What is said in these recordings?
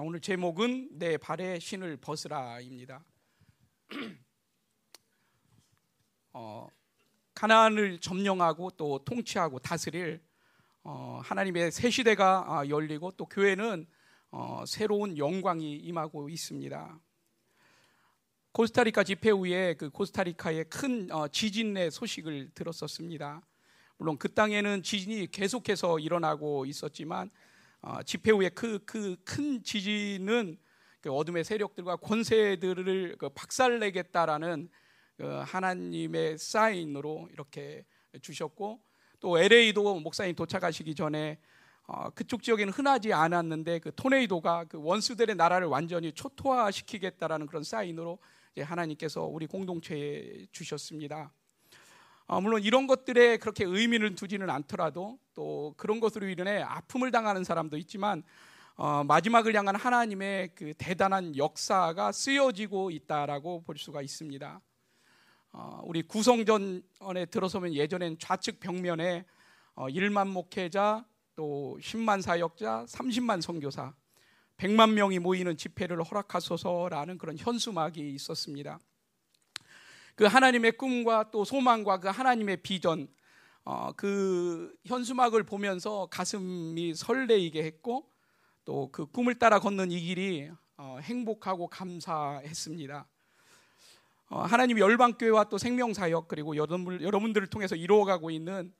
오늘 제목은 내 발에 신을 벗으라입니다. 어, 가나안을 점령하고 또 통치하고 다스릴 어, 하나님의 새 시대가 아, 열리고 또 교회는 어, 새로운 영광이 임하고 있습니다. 코스타리카 집회 후에 그 코스타리카의 큰 어, 지진의 소식을 들었었습니다. 물론 그 땅에는 지진이 계속해서 일어나고 있었지만 어, 집회 후에 그 그 큰 지진은 그 어둠의 세력들과 권세들을 그 박살내겠다라는 그 하나님의 사인으로 이렇게 주셨고 또 LA도 목사님 도착하시기 전에 어, 그쪽 지역에는 흔하지 않았는데 그 토네이도가 그 원수들의 나라를 완전히 초토화시키겠다라는 그런 사인으로 하나님께서 우리 공동체에 주셨습니다. 어, 물론 이런 것들에 그렇게 의미를 두지는 않더라도 또 그런 것으로 인해 아픔을 당하는 사람도 있지만 어, 마지막을 향한 하나님의 그 대단한 역사가 쓰여지고 있다라고 볼 수가 있습니다. 어, 우리 구성전에 들어서면 예전엔 좌측 벽면에 어, 1만 목회자 또 10만 사역자, 30만 선교사, 100만 명이 모이는 집회를 허락하소서라는 그런 현수막이 있었습니다. 그 하나님의 꿈과 또 소망과 그 하나님의 비전, 어, 그 현수막을 보면서 가슴이 설레이게 했고 또 그 꿈을 따라 걷는 이 길이 어, 행복하고 감사했습니다. 어, 하나님 열방교회와 또 생명사역 그리고 여러분, 여러분들을 통해서 이루어가고 있는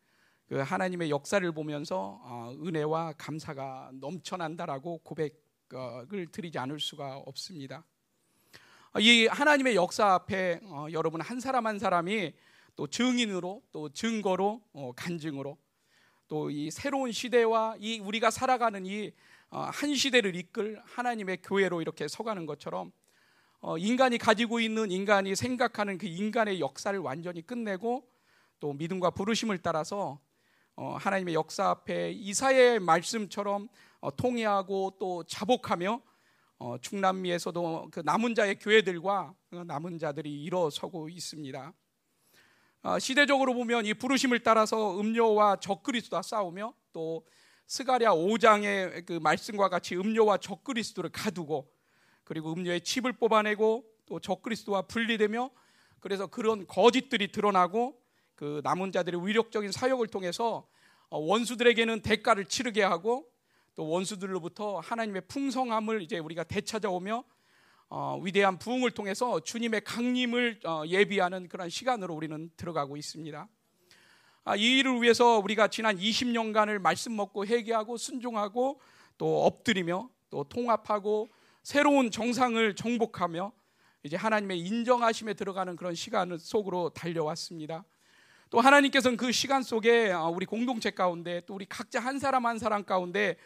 그 하나님의 역사를 보면서 어, 은혜와 감사가 넘쳐난다라고 고백을 드리지 않을 수가 없습니다. 이 하나님의 역사 앞에 어, 여러분 한 사람 한 사람이 또 증인으로 또 증거로 어, 간증으로 또 이 새로운 시대와 이 우리가 살아가는 이 한 시대를 이끌 하나님의 교회로 이렇게 서가는 것처럼 인간이 가지고 있는 인간이 생각하는 그 인간의 역사를 완전히 끝내고 또 믿음과 부르심을 따라서 하나님의 역사 앞에 이사의 말씀처럼 통해하고 또 자복하며 어, 충남미에서도 그 남은 자의 교회들과 그 남은 자들이 일어서고 있습니다. 어, 시대적으로 보면 이 부르심을 따라서 음료와 적그리스도와 싸우며 또 스가랴 5장의 그 말씀과 같이 음료와 적그리스도를 가두고 그리고 음료의 칩을 뽑아내고 또 적그리스도와 분리되며 그래서 그런 거짓들이 드러나고 그 남은 자들의 위력적인 사역을 통해서 어, 원수들에게는 대가를 치르게 하고 또 원수들로부터 하나님의 풍성함을 이제 우리가 되찾아오며 어, 위대한 부흥을 통해서 주님의 강림을 어, 예비하는 그런 시간으로 우리는 들어가고 있습니다. 아, 이 일을 위해서 우리가 지난 20년간을 말씀 먹고 회개하고 순종하고 또 엎드리며 또 통합하고 새로운 정상을 정복하며 이제 하나님의 인정하심에 들어가는 그런 시간 속으로 달려왔습니다. 또 하나님께서는 그 시간 속에 어, 우리 공동체 가운데 또 우리 각자 한 사람 한 사람 가운데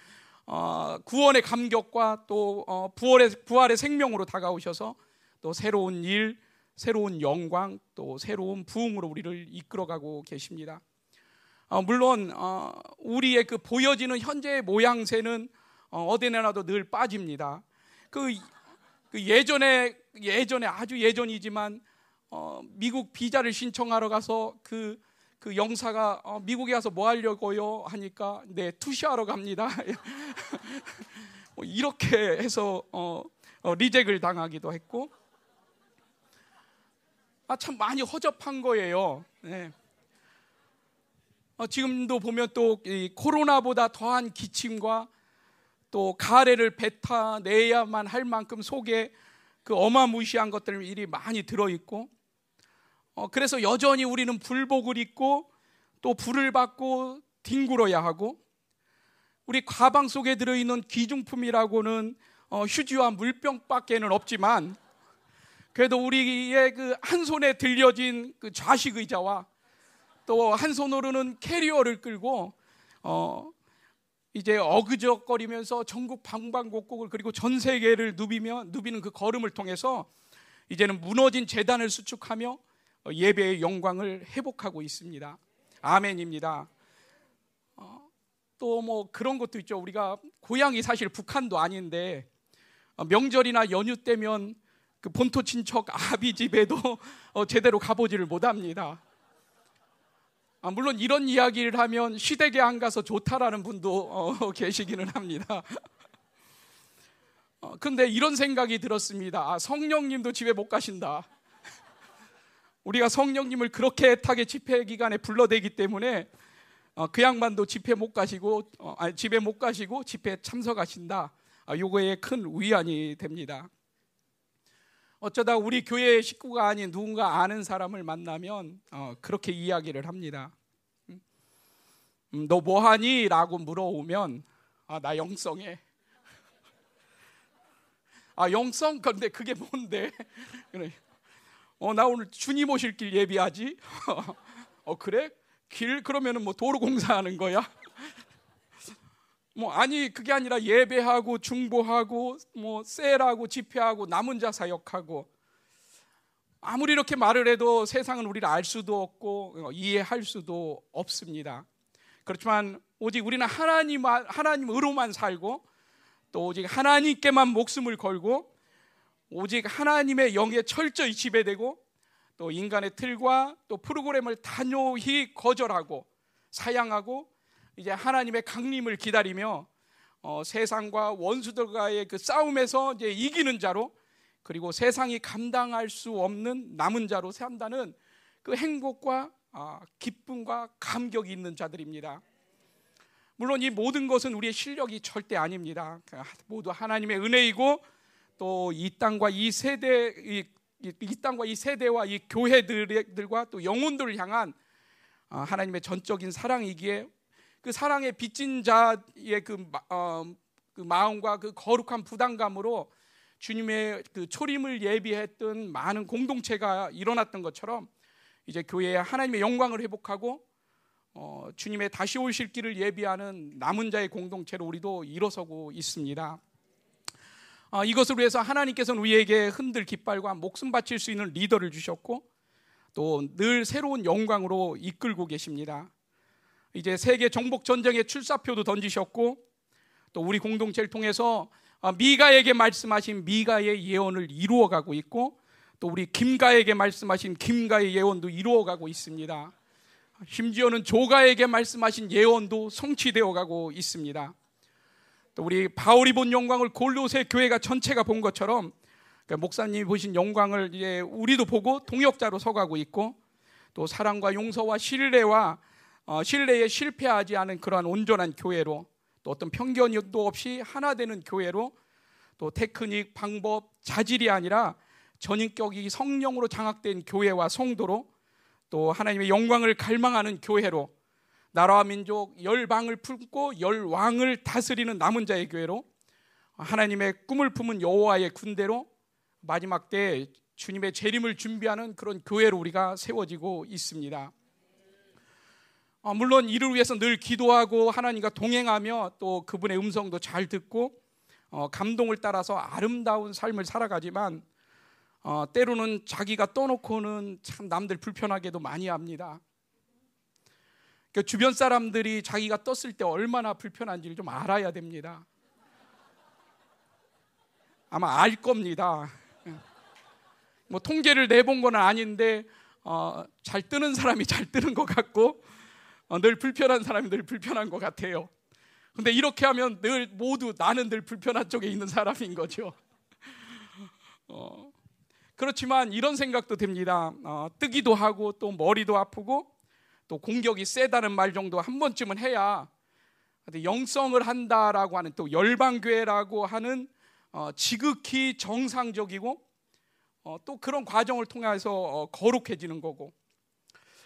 어, 구원의 감격과 또 어, 부활의 부활의 생명으로 다가오셔서 또 새로운 일, 새로운 영광, 또 새로운 부흥으로 우리를 이끌어가고 계십니다. 어, 물론 어, 우리의 그 보여지는 현재의 모양새는 어, 어디내나도 늘 빠집니다. 그, 그 예전에 예전에 아주 예전이지만 어, 미국 비자를 신청하러 가서 그 그 영사가 어, 미국에 가서 뭐 하려고요 하니까 네 투시하러 갑니다. 뭐 이렇게 해서 어, 어, 리젝을 당하기도 했고 아 참 많이 허접한 거예요. 네. 어, 지금도 보면 또 코로나보다 더한 기침과 또 가래를 뱉어내야만 할 만큼 속에 그 어마무시한 것들이 많이 들어 있고 어, 그래서 여전히 우리는 불복을 입고 또 불을 받고 뒹굴어야 하고 우리 가방 속에 들어있는 귀중품이라고는 어, 휴지와 물병밖에는 없지만 그래도 우리의 그 한 손에 들려진 그 좌식 의자와 또 한 손으로는 캐리어를 끌고 어 이제 어그적거리면서 전국 방방곡곡을 그리고 전 세계를 누비며 누비는 그 걸음을 통해서 이제는 무너진 재단을 수축하며 어, 예배의 영광을 회복하고 있습니다. 아멘입니다. 어, 또뭐 그런 것도 있죠. 우리가 고향이 사실 북한도 아닌데 어, 명절이나 연휴 때면 그 본토 친척 아비 집에도 제대로 가보지를 못합니다. 아, 물론 이런 이야기를 하면 시댁에 안 가서 좋다라는 분도 계시기는 합니다. 어, 근데 이런 생각이 들었습니다. 아, 성령님도 집에 못 가신다. 우리가 성령님을 그렇게 애타게 집회 기간에 불러대기 때문에 어, 그 양반도 집회 못 가시고 어, 아니, 집에 못 가시고 집회 참석하신다. 아, 요거에 큰 위안이 됩니다. 어쩌다 우리 교회 식구가 아닌 누군가 아는 사람을 만나면 어, 그렇게 이야기를 합니다. 음, 음너 뭐하니? 라고 물어오면 아, 나 영성해. 아, 영성? 근데 그게 뭔데? 어, 나 오늘 주님 오실 길 예비하지? 어, 그래? 길 그러면은 뭐 도로 공사하는 거야? 뭐 아니 그게 아니라 예배하고 중보하고 뭐 셀하고 집회하고 남은 자 사역하고 아무리 이렇게 말을 해도 세상은 우리를 알 수도 없고 어, 이해할 수도 없습니다. 그렇지만 오직 우리는 하나님 하나님으로만 살고 또 오직 하나님께만 목숨을 걸고 오직 하나님의 영에 철저히 지배되고 또 인간의 틀과 또 프로그램을 단호히 거절하고 사양하고 이제 하나님의 강림을 기다리며 어, 세상과 원수들과의 그 싸움에서 이제 이기는 자로 그리고 세상이 감당할 수 없는 남은 자로 산다는 그 행복과 아, 기쁨과 감격이 있는 자들입니다. 물론 이 모든 것은 우리의 실력이 절대 아닙니다. 그 모두 하나님의 은혜이고 또 이 땅과 이 세대 이, 이 땅과 이 세대와 이 교회들과 또 영혼들을 향한 아, 하나님의 전적인 사랑이기에 그 사랑에 빚진 자의 그, 어, 그 마음과 그 거룩한 부담감으로 주님의 그 초림을 예비했던 많은 공동체가 일어났던 것처럼 이제 교회에 하나님의 영광을 회복하고 어, 주님의 다시 오실 길을 예비하는 남은 자의 공동체로 우리도 일어서고 있습니다. 어, 이것을 위해서 하나님께서는 우리에게 흔들 깃발과 목숨 바칠 수 있는 리더를 주셨고 또 늘 새로운 영광으로 이끌고 계십니다. 이제 세계 정복 전쟁의 출사표도 던지셨고 또 우리 공동체를 통해서 어, 미가에게 말씀하신 미가의 예언을 이루어가고 있고 또 우리 김가에게 말씀하신 김가의 예언도 이루어가고 있습니다. 심지어는 조가에게 말씀하신 예언도 성취되어 가고 있습니다. 또 우리 바울이 본 영광을 골로새 교회가 전체가 본 것처럼 그러니까 목사님이 보신 영광을 이제 우리도 보고 동역자로 서가고 있고 또 사랑과 용서와 신뢰와 어, 신뢰에 실패하지 않은 그러한 온전한 교회로 또 어떤 편견도 없이 하나 되는 교회로 또 테크닉, 방법, 자질이 아니라 전인격이 성령으로 장악된 교회와 성도로 또 하나님의 영광을 갈망하는 교회로 나라와 민족 열방을 품고 열왕을 다스리는 남은 자의 교회로 하나님의 꿈을 품은 여호와의 군대로 마지막 때 주님의 재림을 준비하는 그런 교회로 우리가 세워지고 있습니다. 어, 물론 이를 위해서 늘 기도하고 하나님과 동행하며 또 그분의 음성도 잘 듣고 어, 감동을 따라서 아름다운 삶을 살아가지만 어, 때로는 자기가 떠놓고는 참 남들 불편하게도 많이 합니다. 그 주변 사람들이 자기가 떴을 때 얼마나 불편한지를 좀 알아야 됩니다. 아마 알 겁니다. 뭐 통계를 내본 건 아닌데 어, 잘 뜨는 사람이 잘 뜨는 것 같고 어, 늘 불편한 사람이 늘 불편한 것 같아요. 근데 이렇게 하면 늘 모두 나는 늘 불편한 쪽에 있는 사람인 거죠. 어, 그렇지만 이런 생각도 듭니다. 어, 뜨기도 하고 또 머리도 아프고 또 공격이 세다는 말 정도 한 번쯤은 해야 영성을 한다라고 하는 또 열방교회라고 하는 어, 지극히 정상적이고 어, 또 그런 과정을 통해서 어, 거룩해지는 거고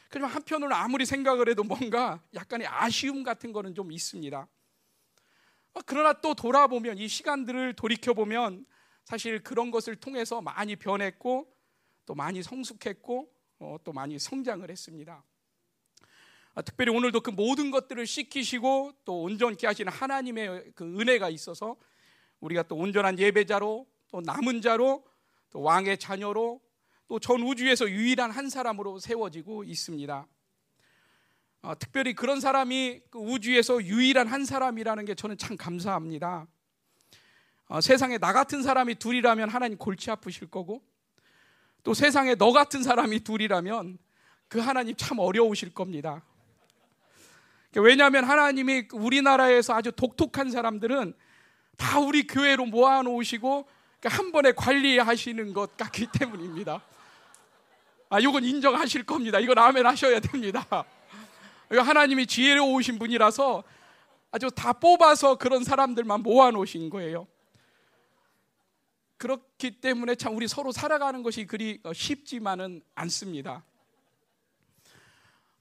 그러면 한편으로 아무리 생각을 해도 뭔가 약간의 아쉬움 같은 거는 좀 있습니다. 어, 그러나 또 돌아보면 이 시간들을 돌이켜 보면 사실 그런 것을 통해서 많이 변했고 또 많이 성숙했고 어, 또 많이 성장을 했습니다. 아, 특별히 오늘도 그 모든 것들을 씻기시고 또 온전케 하시는 하나님의 그 은혜가 있어서 우리가 또 온전한 예배자로 또 남은 자로 또 왕의 자녀로 또 전 우주에서 유일한 한 사람으로 세워지고 있습니다. 어, 특별히 그런 사람이 그 우주에서 유일한 한 사람이라는 게 저는 참 감사합니다. 어, 세상에 나 같은 사람이 둘이라면 하나님 골치 아프실 거고 또 세상에 너 같은 사람이 둘이라면 그 하나님 참 어려우실 겁니다. 왜냐하면 하나님이 우리나라에서 아주 독특한 사람들은 다 우리 교회로 모아놓으시고 그러니까 한 번에 관리하시는 것 같기 때문입니다. 아, 이건 인정하실 겁니다. 이건 아멘 하셔야 됩니다. 하나님이 지혜로우신 분이라서 아주 다 뽑아서 그런 사람들만 모아놓으신 거예요. 그렇기 때문에 참 우리 서로 살아가는 것이 그리 쉽지만은 않습니다.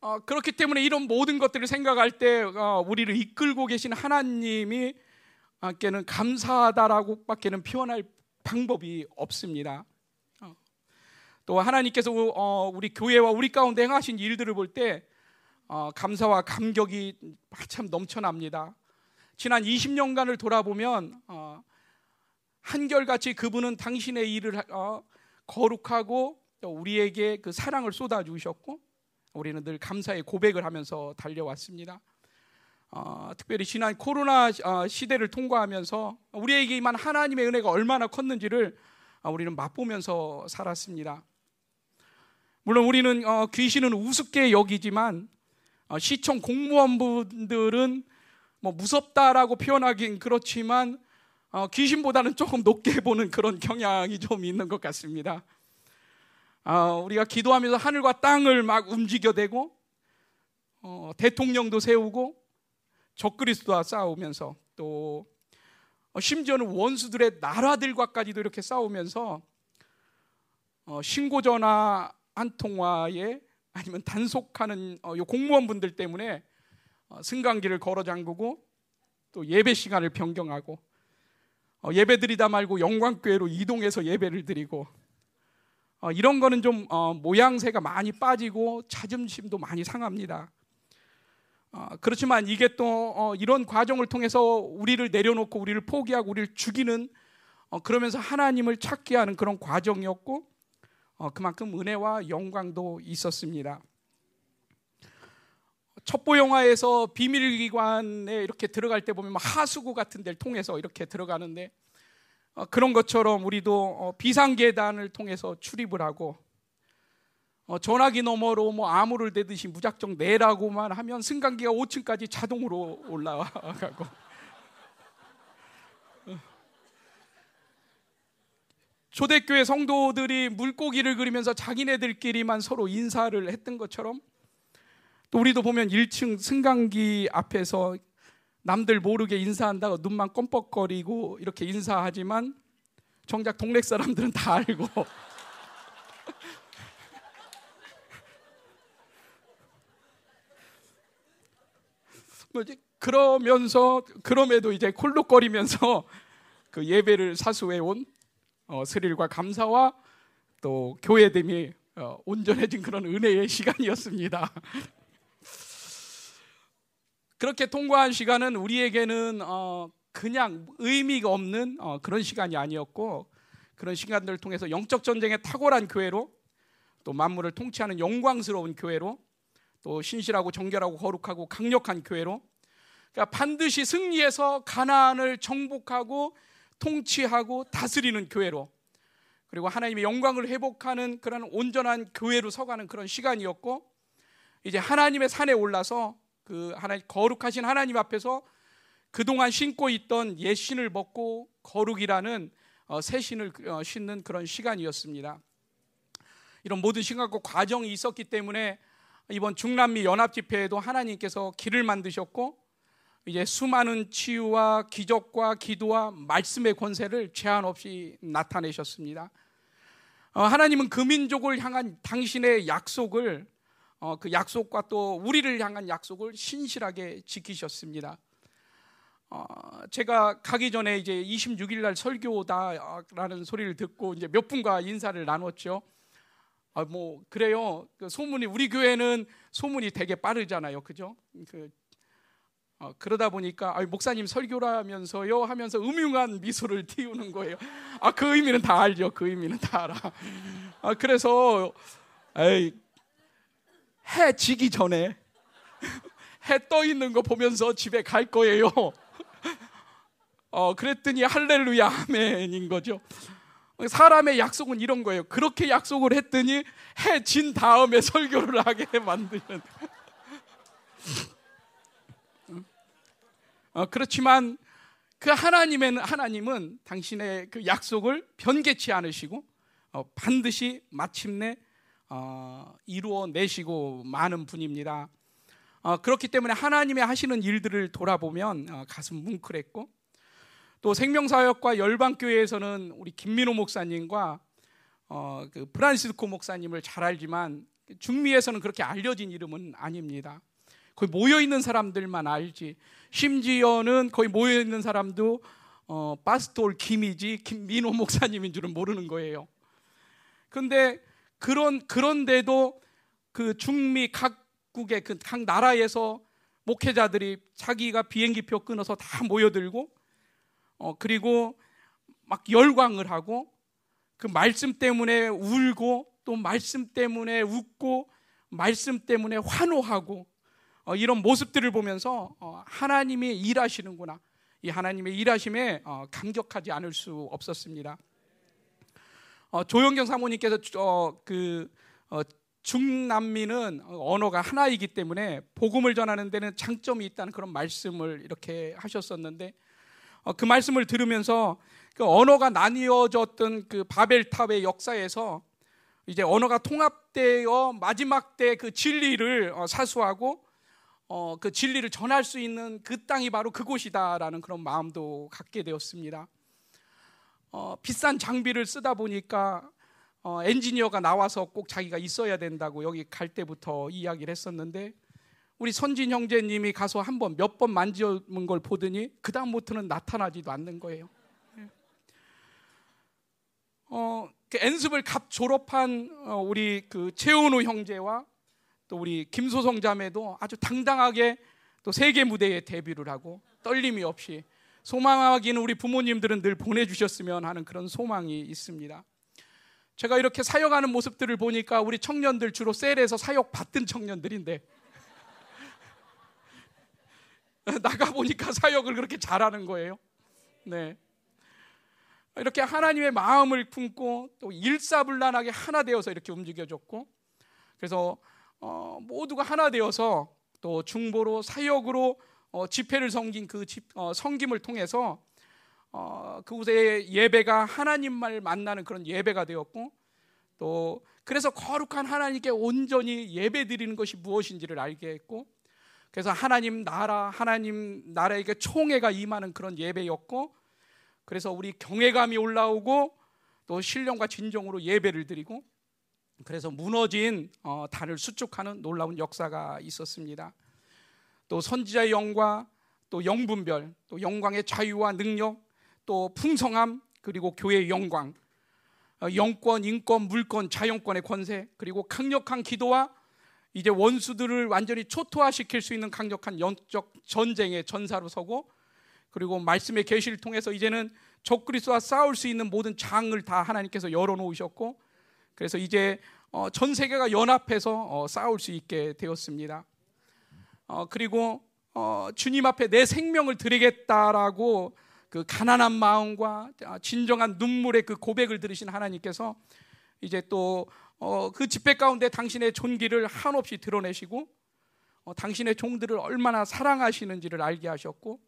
어, 그렇기 때문에 이런 모든 것들을 생각할 때 어, 우리를 이끌고 계신 하나님이 께는 감사하다라고 밖에는 표현할 방법이 없습니다. 어, 또 하나님께서 어, 우리 교회와 우리 가운데 행하신 일들을 볼때 어, 감사와 감격이 참 넘쳐납니다. 지난 20년간을 돌아보면 어, 한결같이 그분은 당신의 일을 어, 거룩하고 우리에게 그 사랑을 쏟아 주셨고 우리는 늘 감사의 고백을 하면서 달려왔습니다. 어, 특별히 지난 코로나 어, 시대를 통과하면서 우리에게 임한 하나님의 은혜가 얼마나 컸는지를 어, 우리는 맛보면서 살았습니다. 물론 우리는 어, 귀신은 우습게 여기지만 어, 시청 공무원분들은 뭐 무섭다라고 표현하긴 그렇지만 어, 귀신보다는 조금 높게 보는 그런 경향이 좀 있는 것 같습니다. 어, 우리가 기도하면서 하늘과 땅을 막 움직여대고 어, 대통령도 세우고 적그리스도와 싸우면서 또 어, 심지어는 원수들의 나라들과까지도 이렇게 싸우면서 어, 신고 전화 한 통화에 아니면 단속하는 어, 공무원분들 때문에 어, 승강기를 걸어 잠그고 또 예배 시간을 변경하고 어, 예배 드리다 말고 영광교회로 이동해서 예배를 드리고 어, 이런 거는 좀 어, 모양새가 많이 빠지고 자존심도 많이 상합니다. 어, 그렇지만 이게 또 이런 과정을 통해서 우리를 내려놓고 우리를 포기하고 우리를 죽이는 그러면서 하나님을 찾게 하는 그런 과정이었고 어, 그만큼 은혜와 영광도 있었습니다. 첩보 영화에서 비밀기관에 이렇게 들어갈 때 보면 하수구 같은 데를 통해서 이렇게 들어가는데 어, 그런 것처럼 우리도 어, 비상계단을 통해서 출입을 하고 전화기 너머로 뭐 암호를 대듯이 무작정 내라고만 하면 승강기가 5층까지 자동으로 올라가고. 초대교회 성도들이 물고기를 그리면서 자기네들끼리만 서로 인사를 했던 것처럼 또 우리도 보면 1층 승강기 앞에서 남들 모르게 인사한다고 눈만 껌뻑거리고 이렇게 인사하지만 정작 동네 사람들은 다 알고 뭐지 그러면서 그럼에도 이제 콜록거리면서 그 예배를 사수해 온 어, 스릴과 감사와 또 교회 됨이 어, 온전해진 그런 은혜의 시간이었습니다. 그렇게 통과한 시간은 우리에게는 어, 그냥 의미가 없는 어, 그런 시간이 아니었고 그런 시간들을 통해서 영적 전쟁에 탁월한 교회로 또 만물을 통치하는 영광스러운 교회로 또 신실하고 정결하고 거룩하고 강력한 교회로 그러니까 반드시 승리해서 가나안을 정복하고 통치하고 다스리는 교회로 그리고 하나님의 영광을 회복하는 그런 온전한 교회로 서가는 그런 시간이었고 이제 하나님의 산에 올라서 그 하나님 거룩하신 하나님 앞에서 그동안 신고 있던 옛 신을 벗고 거룩이라는 어, 새 신을 어, 신는 그런 시간이었습니다. 이런 모든 신학과 과정이 있었기 때문에 이번 중남미 연합 집회에도 하나님께서 길을 만드셨고 이제 수많은 치유와 기적과 기도와 말씀의 권세를 제한 없이 나타내셨습니다. 어, 하나님은 그 민족을 향한 당신의 약속을 어, 그 약속과 또 우리를 향한 약속을 신실하게 지키셨습니다. 어, 제가 가기 전에 이제 26일 날 설교다라는 소리를 듣고 이제 몇 분과 인사를 나눴죠. 아, 뭐 그래요. 그 소문이 우리 교회는 소문이 되게 빠르잖아요, 그죠? 그 어, 그러다 보니까 아, 목사님 설교라면서요 하면서 음흉한 미소를 띄우는 거예요. 아그 의미는 다 알죠. 그 의미는 다 알아. 아 그래서 에이, 해 지기 전에 해 떠 있는 거 보면서 집에 갈 거예요. 어 그랬더니 할렐루야 아멘인 거죠. 사람의 약속은 이런 거예요. 그렇게 약속을 했더니 해 진 다음에 설교를 하게 만드는. 어, 그렇지만 그 하나님의 하나님은 당신의 그 약속을 변개치 않으시고 어, 반드시 마침내 어, 이루어 내시고 많은 분입니다. 어, 그렇기 때문에 하나님의 하시는 일들을 돌아보면 어, 가슴 뭉클했고 또 생명사역과 열방교회에서는 우리 김민호 목사님과 어, 그 프란시스코 목사님을 잘 알지만 중미에서는 그렇게 알려진 이름은 아닙니다. 거의 모여 있는 사람들만 알지. 심지어는 거의 모여 있는 사람도 어, 파스톨 김이지 김민호 목사님인 줄은 모르는 거예요. 근데 그런 그런데도 그 중미 각국의 그 각 나라에서 목회자들이 자기가 비행기표 끊어서 다 모여들고 어 그리고 막 열광을 하고 그 말씀 때문에 울고 또 말씀 때문에 웃고 말씀 때문에 환호하고 어, 이런 모습들을 보면서 어, 하나님이 일하시는구나 이 하나님의 일하심에 어, 감격하지 않을 수 없었습니다. 어, 조영경 사모님께서 어, 그 어, 중남미는 언어가 하나이기 때문에 복음을 전하는 데는 장점이 있다는 그런 말씀을 이렇게 하셨었는데 어, 그 말씀을 들으면서 그 언어가 나뉘어졌던 그 바벨탑의 역사에서 이제 언어가 통합되어 마지막 때 그 진리를 어, 사수하고 어, 그 진리를 전할 수 있는 그 땅이 바로 그곳이다라는 그런 마음도 갖게 되었습니다. 어, 비싼 장비를 쓰다 보니까 어, 엔지니어가 나와서 꼭 자기가 있어야 된다고 여기 갈 때부터 이야기를 했었는데 우리 선진 형제님이 가서 한 번 몇 번 만져본 걸 보더니 그 다음부터는 나타나지도 않는 거예요. 예. 어, 그 엔습을 갑 졸업한 어, 우리 그 최은우 형제와 또 우리 김소성 자매도 아주 당당하게 또 세계 무대에 데뷔를 하고 떨림이 없이 소망하기는 우리 부모님들은 늘 보내주셨으면 하는 그런 소망이 있습니다. 제가 이렇게 사역하는 모습들을 보니까 우리 청년들 주로 셀에서 사역 받던 청년들인데 나가 보니까 사역을 그렇게 잘하는 거예요. 네. 이렇게 하나님의 마음을 품고 또 일사불란하게 하나 되어서 이렇게 움직여졌고 그래서 어, 모두가 하나 되어서 또 중보로 사역으로 어, 집회를 섬긴 그 집, 어, 섬김을 통해서 어, 그곳의 예배가 하나님만 만나는 그런 예배가 되었고 또 그래서 거룩한 하나님께 온전히 예배 드리는 것이 무엇인지를 알게 했고 그래서 하나님 나라 하나님 나라에게 총회가 임하는 그런 예배였고 그래서 우리 경외감이 올라오고 또 신령과 진정으로 예배를 드리고 그래서 무너진 어, 단을 수축하는 놀라운 역사가 있었습니다. 또 선지자의 영과 또 영분별, 또 영광의 자유와 능력, 또 풍성함, 그리고 교회의 영광, 어, 영권, 인권, 물권, 자연권의 권세, 그리고 강력한 기도와 이제 원수들을 완전히 초토화시킬 수 있는 강력한 영적 전쟁의 전사로 서고 그리고 말씀의 계시를 통해서 이제는 적그리스와 싸울 수 있는 모든 장을 다 하나님께서 열어놓으셨고 그래서 이제 어, 전 세계가 연합해서 어, 싸울 수 있게 되었습니다. 어, 그리고 주님 앞에 내 생명을 드리겠다라고 그 가난한 마음과 진정한 눈물의 그 고백을 들으신 하나님께서 이제 또그 집회 가운데 당신의 존귀를 한없이 드러내시고 당신의 종들을 얼마나 사랑하시는지를 알게 하셨고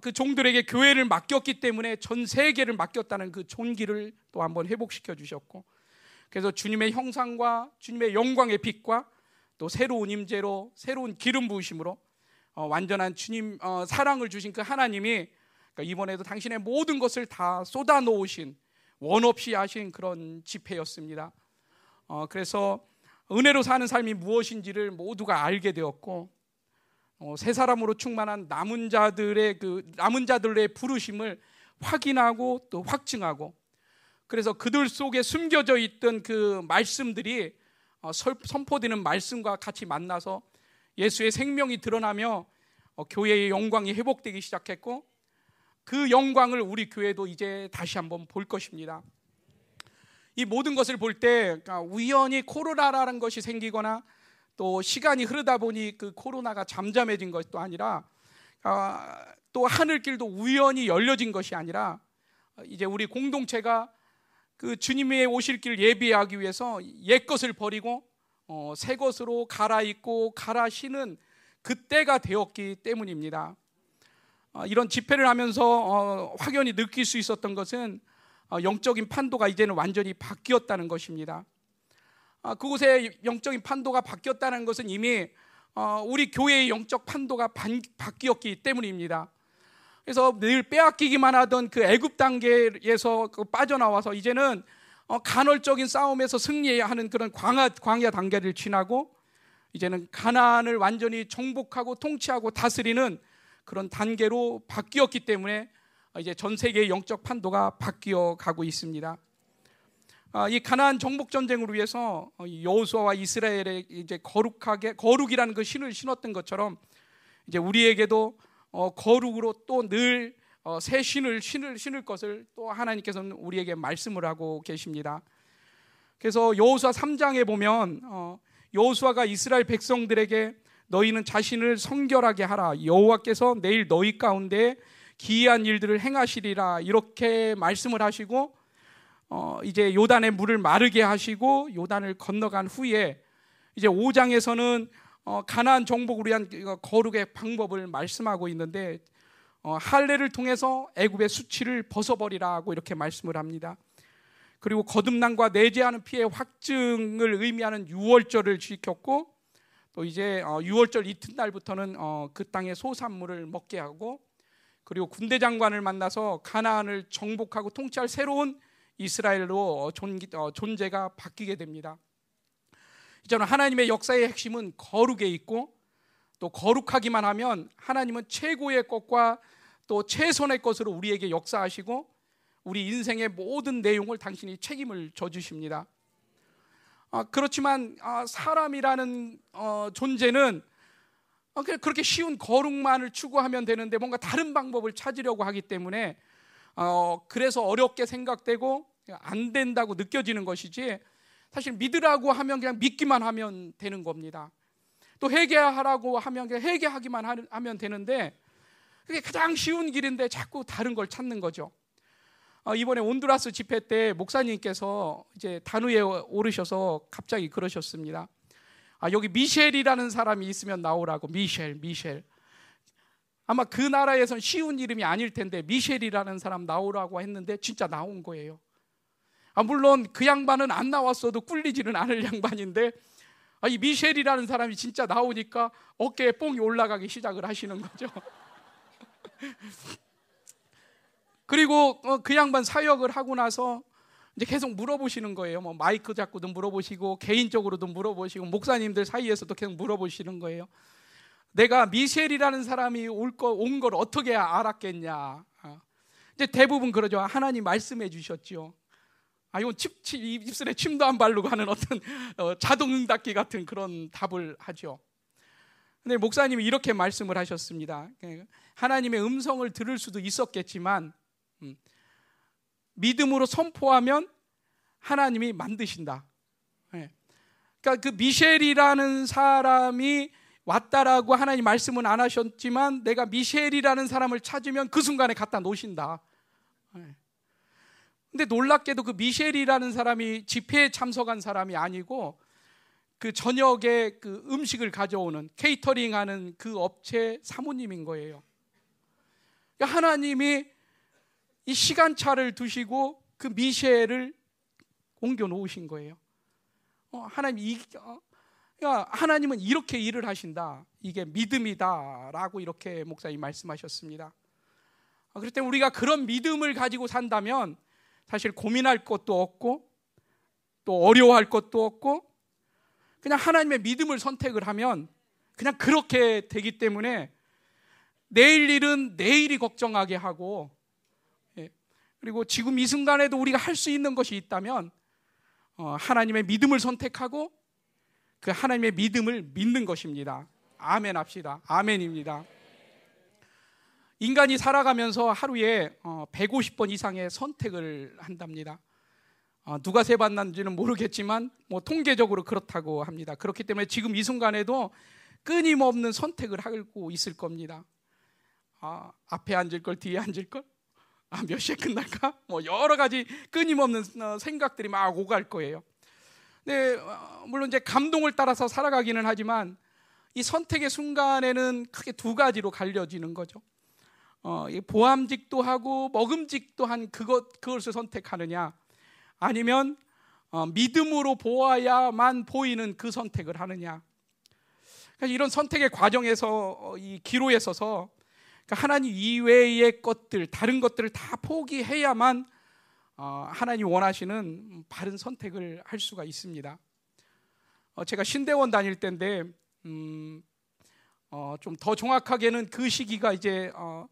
그 종들에게 교회를 맡겼기 때문에 전 세계를 맡겼다는 그 존귀를 또 한번 회복시켜 주셨고 그래서 주님의 형상과 주님의 영광의 빛과 또 새로운 임재로 새로운 기름 부으심으로 어, 완전한 주님 어, 사랑을 주신 그 하나님이 그러니까 이번에도 당신의 모든 것을 다 쏟아 놓으신 원 없이 하신 그런 집회였습니다. 어, 그래서 은혜로 사는 삶이 무엇인지를 모두가 알게 되었고 어, 새 사람으로 충만한 남은 자들의 그 남은 자들의 부르심을 확인하고 또 확증하고 그래서 그들 속에 숨겨져 있던 그 말씀들이 어, 선포되는 말씀과 같이 만나서 예수의 생명이 드러나며 어, 교회의 영광이 회복되기 시작했고 그 영광을 우리 교회도 이제 다시 한번 볼 것입니다. 이 모든 것을 볼때 그러니까 우연히 코로나라는 것이 생기거나 또 시간이 흐르다 보니 그 코로나가 잠잠해진 것도 아니라 아, 또 하늘길도 우연히 열려진 것이 아니라 이제 우리 공동체가 그 주님의 오실 길 예비하기 위해서 옛 것을 버리고 어, 새 것으로 갈아입고 갈아 신은 그때가 되었기 때문입니다. 어, 이런 집회를 하면서 어, 확연히 느낄 수 있었던 것은 어, 영적인 판도가 이제는 완전히 바뀌었다는 것입니다. 아, 그곳에 영적인 판도가 바뀌었다는 것은 이미 우리 교회의 영적 판도가 바뀌었기 때문입니다. 그래서 늘 빼앗기기만 하던 그 애굽 단계에서 그 빠져나와서 이제는 간헐적인 싸움에서 승리하는 그런 광야, 광야 단계를 지나고 이제는 가나안을 완전히 정복하고 통치하고 다스리는 그런 단계로 바뀌었기 때문에 이제 전 세계의 영적 판도가 바뀌어 가고 있습니다. 아, 이 가나안 정복 전쟁을 위해서 여호수아와 이스라엘의 이제 거룩하게 거룩이라는 그 신을 신었던 것처럼 이제 우리에게도 어, 거룩으로 또 늘새 어, 신을 신을 신을 것을 또 하나님께서는 우리에게 말씀을 하고 계십니다. 그래서 여호수아 3장에 보면 어, 여호수아가 이스라엘 백성들에게 너희는 자신을 성결하게 하라. 여호와께서 내일 너희 가운데 기이한 일들을 행하시리라. 이렇게 말씀을 하시고 어, 이제 요단의 물을 마르게 하시고 요단을 건너간 후에 이제 5장에서는 어, 가나안 정복을 위한 거룩의 방법을 말씀하고 있는데 어, 할례를 통해서 애굽의 수치를 벗어버리라고 이렇게 말씀을 합니다. 그리고 거듭남과 내재하는 피해 확증을 의미하는 유월절을 지켰고 또 이제 6월절 어, 이튿날부터는 어, 그 땅의 소산물을 먹게 하고 그리고 군대 장관을 만나서 가나안을 정복하고 통치할 새로운 이스라엘로 어, 존재가 바뀌게 됩니다. 이제는 하나님의 역사의 핵심은 거룩에 있고 또 거룩하기만 하면 하나님은 최고의 것과 또 최선의 것으로 우리에게 역사하시고 우리 인생의 모든 내용을 당신이 책임을 져주십니다. 아, 그렇지만 아, 사람이라는 어, 존재는 아, 그렇게 쉬운 거룩만을 추구하면 되는데 뭔가 다른 방법을 찾으려고 하기 때문에 어, 그래서 어렵게 생각되고 안 된다고 느껴지는 것이지 사실 믿으라고 하면 그냥 믿기만 하면 되는 겁니다. 또 회개하라고 하면 그냥 회개하기만 하면 되는데 그게 가장 쉬운 길인데 자꾸 다른 걸 찾는 거죠. 어, 이번에 온두라스 집회 때 목사님께서 이제 단위에 오르셔서 갑자기 그러셨습니다. 아, 여기 미셸이라는 사람이 있으면 나오라고 미셸, 미셸. 아마 그 나라에선 쉬운 이름이 아닐 텐데 미셸이라는 사람 나오라고 했는데 진짜 나온 거예요. 아, 물론 그 양반은 안 나왔어도 꿀리지는 않을 양반인데 아, 이 미셸이라는 사람이 진짜 나오니까 어깨에 뽕이 올라가기 시작을 하시는 거죠. 그리고 어, 그 양반 사역을 하고 나서 이제 계속 물어보시는 거예요. 뭐 마이크 잡고도 물어보시고 개인적으로도 물어보시고 목사님들 사이에서도 계속 물어보시는 거예요. 내가 미셸이라는 사람이 올거온 걸 어떻게 알았겠냐. 어. 이제 대부분 그러죠. 하나님 말씀해 주셨죠. 아 이건 칩, 칩, 입술에 침도 안 바르고 하는 어떤 어, 자동응답기 같은 그런 답을 하죠. 근데 목사님이 이렇게 말씀을 하셨습니다. 하나님의 음성을 들을 수도 있었겠지만 음. 믿음으로 선포하면 하나님이 만드신다. 네. 그러니까 그 미셸이라는 사람이 왔다라고 하나님 말씀은 안 하셨지만 내가 미셸이라는 사람을 찾으면 그 순간에 갖다 놓으신다. 네. 근데 놀랍게도 그 미셸이라는 사람이 집회에 참석한 사람이 아니고 그 저녁에 그 음식을 가져오는 케이터링 하는 그 업체 사모님인 거예요. 그러니까 하나님이 이 시간차를 두시고 그 미셸을 옮겨 놓으신 거예요. 어, 하나님 이 어, 그러니까 하나님은 이렇게 일을 하신다. 이게 믿음이다라고 이렇게 목사님 말씀하셨습니다. 어, 그럴 때 우리가 그런 믿음을 가지고 산다면 사실 고민할 것도 없고 또 어려워할 것도 없고 그냥 하나님의 믿음을 선택을 하면 그냥 그렇게 되기 때문에 내일 일은 내일이 걱정하게 하고 그리고 지금 이 순간에도 우리가 할 수 있는 것이 있다면 어, 하나님의 믿음을 선택하고 그 하나님의 믿음을 믿는 것입니다. 아멘 합시다. 아멘입니다. 인간이 살아가면서 하루에 150번 어, 이상의 선택을 한답니다. 어, 누가 세봤는지는 모르겠지만 뭐 통계적으로 그렇다고 합니다. 그렇기 때문에 지금 이 순간에도 끊임없는 선택을 하고 있을 겁니다. 아, 앞에 앉을 걸 뒤에 앉을 걸 아, 몇 시에 끝날까? 뭐 여러 가지 끊임없는 어, 생각들이 막 오갈 거예요. 네, 물론 이제 감동을 따라서 살아가기는 하지만 이 선택의 순간에는 크게 두 가지로 갈려지는 거죠. 어, 보암직도 하고 먹음직도 한 그것 그것을 선택하느냐 아니면 어, 믿음으로 보아야만 보이는 그 선택을 하느냐 이런 선택의 과정에서 어, 이 기로에 서서 그러니까 하나님 이외의 것들 다른 것들을 다 포기해야만 어, 하나님 원하시는 바른 선택을 할 수가 있습니다. 어, 제가 신대원 다닐 때인데 음, 어, 좀 더 정확하게는 그 시기가 이제 어,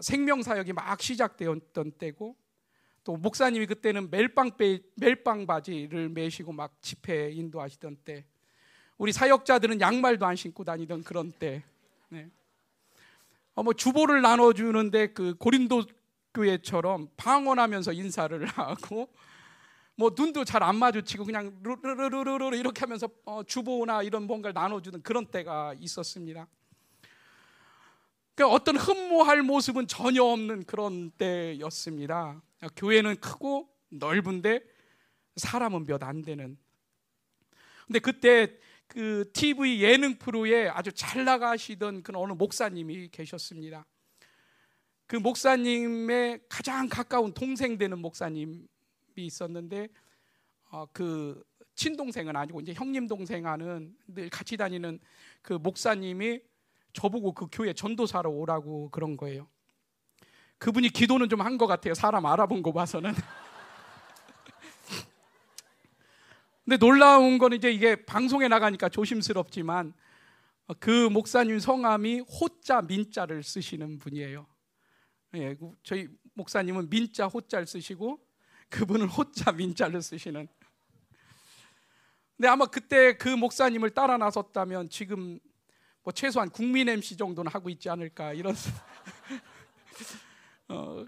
생명 사역이 막 시작되었던 때고 또 목사님이 그때는 멜빵 멜빵 바지를 매시고 막 집회 인도하시던 때 우리 사역자들은 양말도 안 신고 다니던 그런 때 네. 어, 뭐 주보를 나눠주는데 그 고린도 교회처럼 방언하면서 인사를 하고 뭐 눈도 잘 안 마주치고 그냥 르르르르르 이렇게 하면서 어, 주보나 이런 뭔가를 나눠주는 그런 때가 있었습니다. 그러니까 어떤 흠모할 모습은 전혀 없는 그런 때였습니다. 교회는 크고 넓은데 사람은 몇 안 되는. 근데 그때 그 TV 예능 프로에 아주 잘 나가시던 그 어느 목사님이 계셨습니다. 그 목사님의 가장 가까운 동생 되는 목사님이 있었는데 어, 그 친동생은 아니고 이제 형님 동생 하는 늘 같이 다니는 그 목사님이 저보고 그 교회 전도사로 오라고 그런 거예요. 그분이 기도는 좀 한 것 같아요. 사람 알아본 거 봐서는. 근데 놀라운 건 이제 이게 방송에 나가니까 조심스럽지만 그 목사님 성함이 호자 민자를 쓰시는 분이에요. 예, 그 저희 목사님은 민자 호자를 쓰시고 그분은 호자 민자를 쓰시는. 근데 아마 그때 그 목사님을 따라 나섰다면 지금 뭐 최소한 국민 MC 정도는 하고 있지 않을까 이런. 어,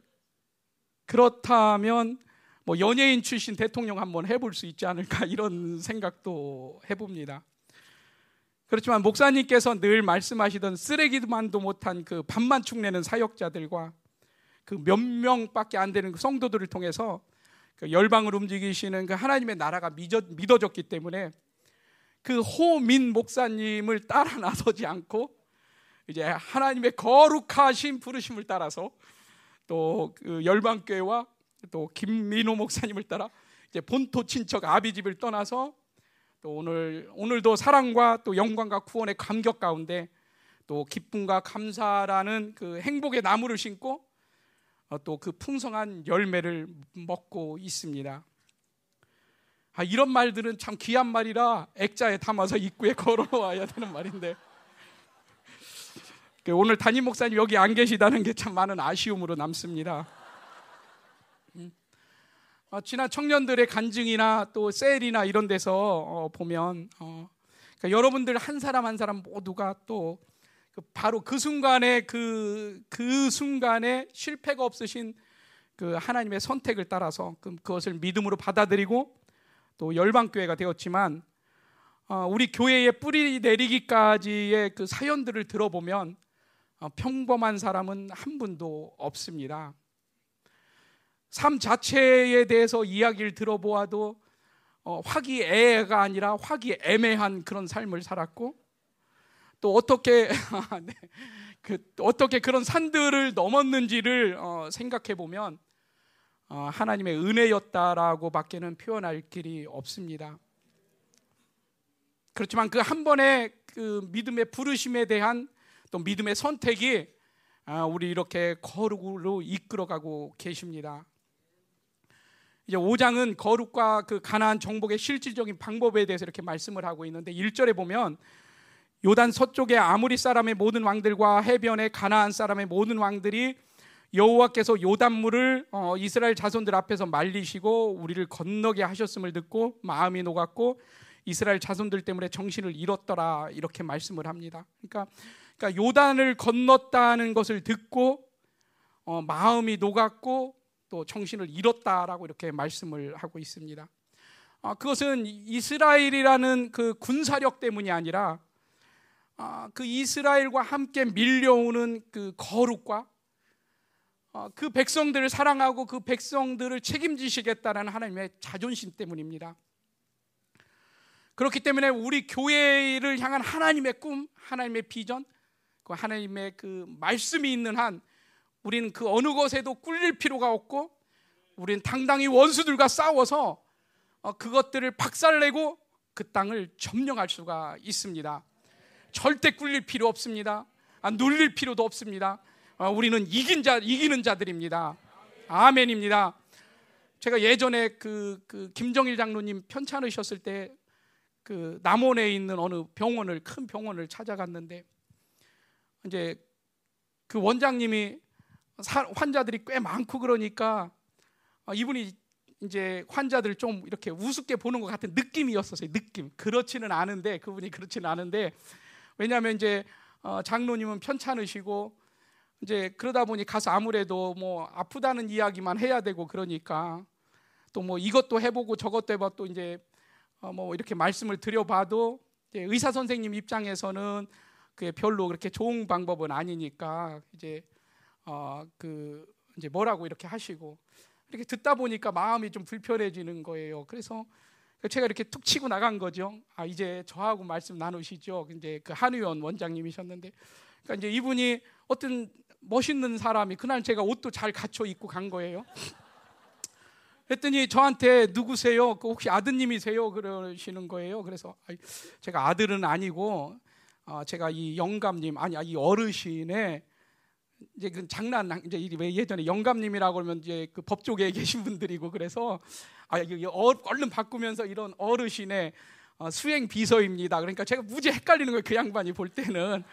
그렇다면 뭐 연예인 출신 대통령 한번 해볼 수 있지 않을까 이런 생각도 해봅니다. 그렇지만 목사님께서 늘 말씀하시던 쓰레기만도 못한 그 밥만 축내는 사역자들과 그 몇 명밖에 안 되는 그 성도들을 통해서 그 열방을 움직이시는 그 하나님의 나라가 믿어, 믿어졌기 때문에 그 호민 목사님을 따라 나서지 않고 이제 하나님의 거룩하신 부르심을 따라서 또 그 열방교회와 또 김민호 목사님을 따라 이제 본토 친척 아비 집을 떠나서 또 오늘 오늘도 사랑과 또 영광과 구원의 감격 가운데 또 기쁨과 감사라는 그 행복의 나무를 심고 어, 또그 풍성한 열매를 먹고 있습니다. 아, 이런 말들은 참 귀한 말이라 액자에 담아서 입구에 걸어와야 되는 말인데 그 오늘 담임 목사님 여기 안 계시다는 게 참 많은 아쉬움으로 남습니다. 음. 어, 지난 청년들의 간증이나 또 셀이나 이런 데서 어, 보면 어, 그러니까 여러분들 한 사람 한 사람 모두가 또 그 바로 그 순간에 그, 그 순간에 실패가 없으신 그 하나님의 선택을 따라서 그, 그것을 믿음으로 받아들이고 또 열방교회가 되었지만 어, 우리 교회에 뿌리 내리기까지의 그 사연들을 들어보면 어, 평범한 사람은 한 분도 없습니다. 삶 자체에 대해서 이야기를 들어보아도 어, 화기애애가 아니라 화기애매한 그런 삶을 살았고 또 어떻게 네, 그, 어떻게 그런 산들을 넘었는지를 어, 생각해 보면 어, 하나님의 은혜였다라고밖에는 표현할 길이 없습니다. 그렇지만 그 한 번의 그 믿음의 부르심에 대한 또 믿음의 선택이 아, 우리 이렇게 거룩으로 이끌어가고 계십니다. 이제 5장은 거룩과 그 가나안 정복의 실질적인 방법에 대해서 이렇게 말씀을 하고 있는데 1절에 보면 요단 서쪽의 아무리 사람의 모든 왕들과 해변의 가나안 사람의 모든 왕들이 여호와께서 요단물을 어, 이스라엘 자손들 앞에서 말리시고 우리를 건너게 하셨음을 듣고 마음이 녹았고 이스라엘 자손들 때문에 정신을 잃었더라 이렇게 말씀을 합니다. 그러니까, 그러니까 요단을 건넜다는 것을 듣고 어, 마음이 녹았고 또 정신을 잃었다라고 이렇게 말씀을 하고 있습니다. 아, 그것은 이스라엘이라는 그 군사력 때문이 아니라 아, 그 이스라엘과 함께 밀려오는 그 거룩과 아, 그 백성들을 사랑하고 그 백성들을 책임지시겠다는 하나님의 자존심 때문입니다. 그렇기 때문에 우리 교회를 향한 하나님의 꿈, 하나님의 비전, 그 하나님의 그 말씀이 있는 한 우리는 그 어느 것에도 꿀릴 필요가 없고 우리는 당당히 원수들과 싸워서 어, 그것들을 박살내고 그 땅을 점령할 수가 있습니다. 절대 꿀릴 필요 없습니다. 아, 눌릴 필요도 없습니다. 아, 우리는 이긴 자, 이기는 자들입니다. 아멘입니다. 제가 예전에 그, 그 김정일 장로님 편찮으셨을 때 그 남원에 있는 어느 병원을 큰 병원을 찾아갔는데 이제 그 원장님이 환자들이 꽤 많고 그러니까 어, 이분이 이제 환자들 좀 이렇게 우습게 보는 것 같은 느낌이었었어요. 느낌. 그렇지는 않은데 그분이 그렇지는 않은데 왜냐하면 이제 어, 장로님은 편찮으시고 이제 그러다 보니 가서 아무래도 뭐 아프다는 이야기만 해야 되고 그러니까 또 뭐 이것도 해보고 저것도 해봐 또 이제 어, 뭐 이렇게 말씀을 드려봐도 의사 선생님 입장에서는 그게 별로 그렇게 좋은 방법은 아니니까 이제 어 그 이제 뭐라고 이렇게 하시고 이렇게 듣다 보니까 마음이 좀 불편해지는 거예요. 그래서 제가 이렇게 툭 치고 나간 거죠. 아 이제 저하고 말씀 나누시죠. 이제 그 한의원 원장님이셨는데, 그러니까 이제 이분이 어떤 멋있는 사람이 그날 제가 옷도 잘 갖춰 입고 간 거예요. 그랬더니 저한테 누구세요? 그 혹시 아드님이세요? 그러시는 거예요. 그래서 제가 아들은 아니고 어, 제가 이 영감님 아니 이 어르신의 이제 그 장난 이제 왜 예전에 영감님이라고 그러면 이제 그 법조계에 계신 분들이고 그래서 아 얼른 바꾸면서 이런 어르신의 어, 수행 비서입니다. 그러니까 제가 무지 헷갈리는 거예요. 그 양반이 볼 때는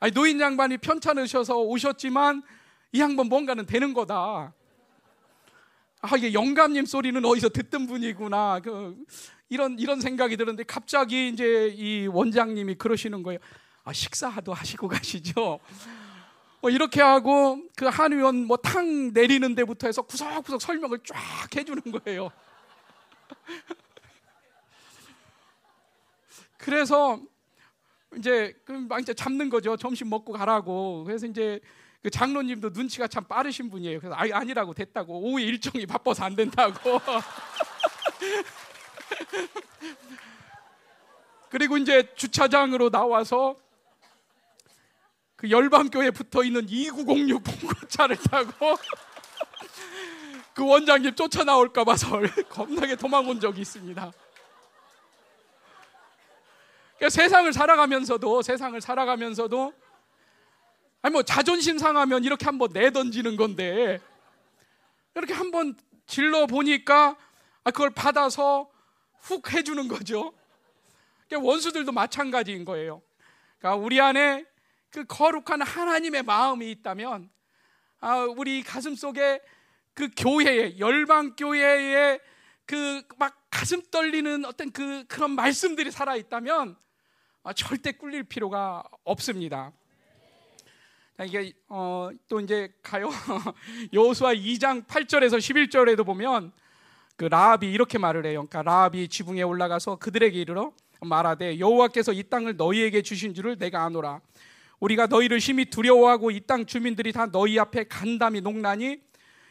아니 노인 양반이 편찮으셔서 오셨지만 이 양반 뭔가는 되는 거다. 아 이게 영감님 소리는 어디서 듣던 분이구나. 그 이런 이런 생각이 들었는데 갑자기 이제 이 원장님이 그러시는 거예요. 아 식사도 하시고 가시죠. 뭐 이렇게 하고 그 한 의원 뭐 탕 내리는 데부터 해서 구석구석 설명을 쫙 해주는 거예요. 그래서 이제 막 이제 잡는 거죠. 점심 먹고 가라고. 그래서 이제 그 장로님도 눈치가 참 빠르신 분이에요. 그래서 아니, 아니라고 됐다고. 오후 일정이 바빠서 안 된다고. 그리고 이제 주차장으로 나와서 그 열방교에 붙어 있는 2906 봉고차를 타고 그 원장님 쫓아 나올까 봐서 겁나게 도망온 적이 있습니다. 그러니까 세상을 살아가면서도 세상을 살아가면서도 아니 뭐 자존심 상하면 이렇게 한번 내던지는 건데 이렇게 한번 질러 보니까 아, 그걸 받아서 훅 해주는 거죠. 그러니까 원수들도 마찬가지인 거예요. 그러니까 우리 안에 그 거룩한 하나님의 마음이 있다면 아, 우리 가슴 속에 그 교회의 열방 교회의 그 막 가슴 떨리는 어떤 그 그런 말씀들이 살아 있다면 아, 절대 꿀릴 필요가 없습니다. 이게 어, 또 이제 가요 여호수아 2장 8절에서 11절에도 보면 그 라합이 이렇게 말을 해요. 그러니까 라합이 지붕에 올라가서 그들에게 이르러 말하되 여호와께서 이 땅을 너희에게 주신 줄을 내가 아노라. 우리가 너희를 심히 두려워하고 이 땅 주민들이 다 너희 앞에 간담이 농나니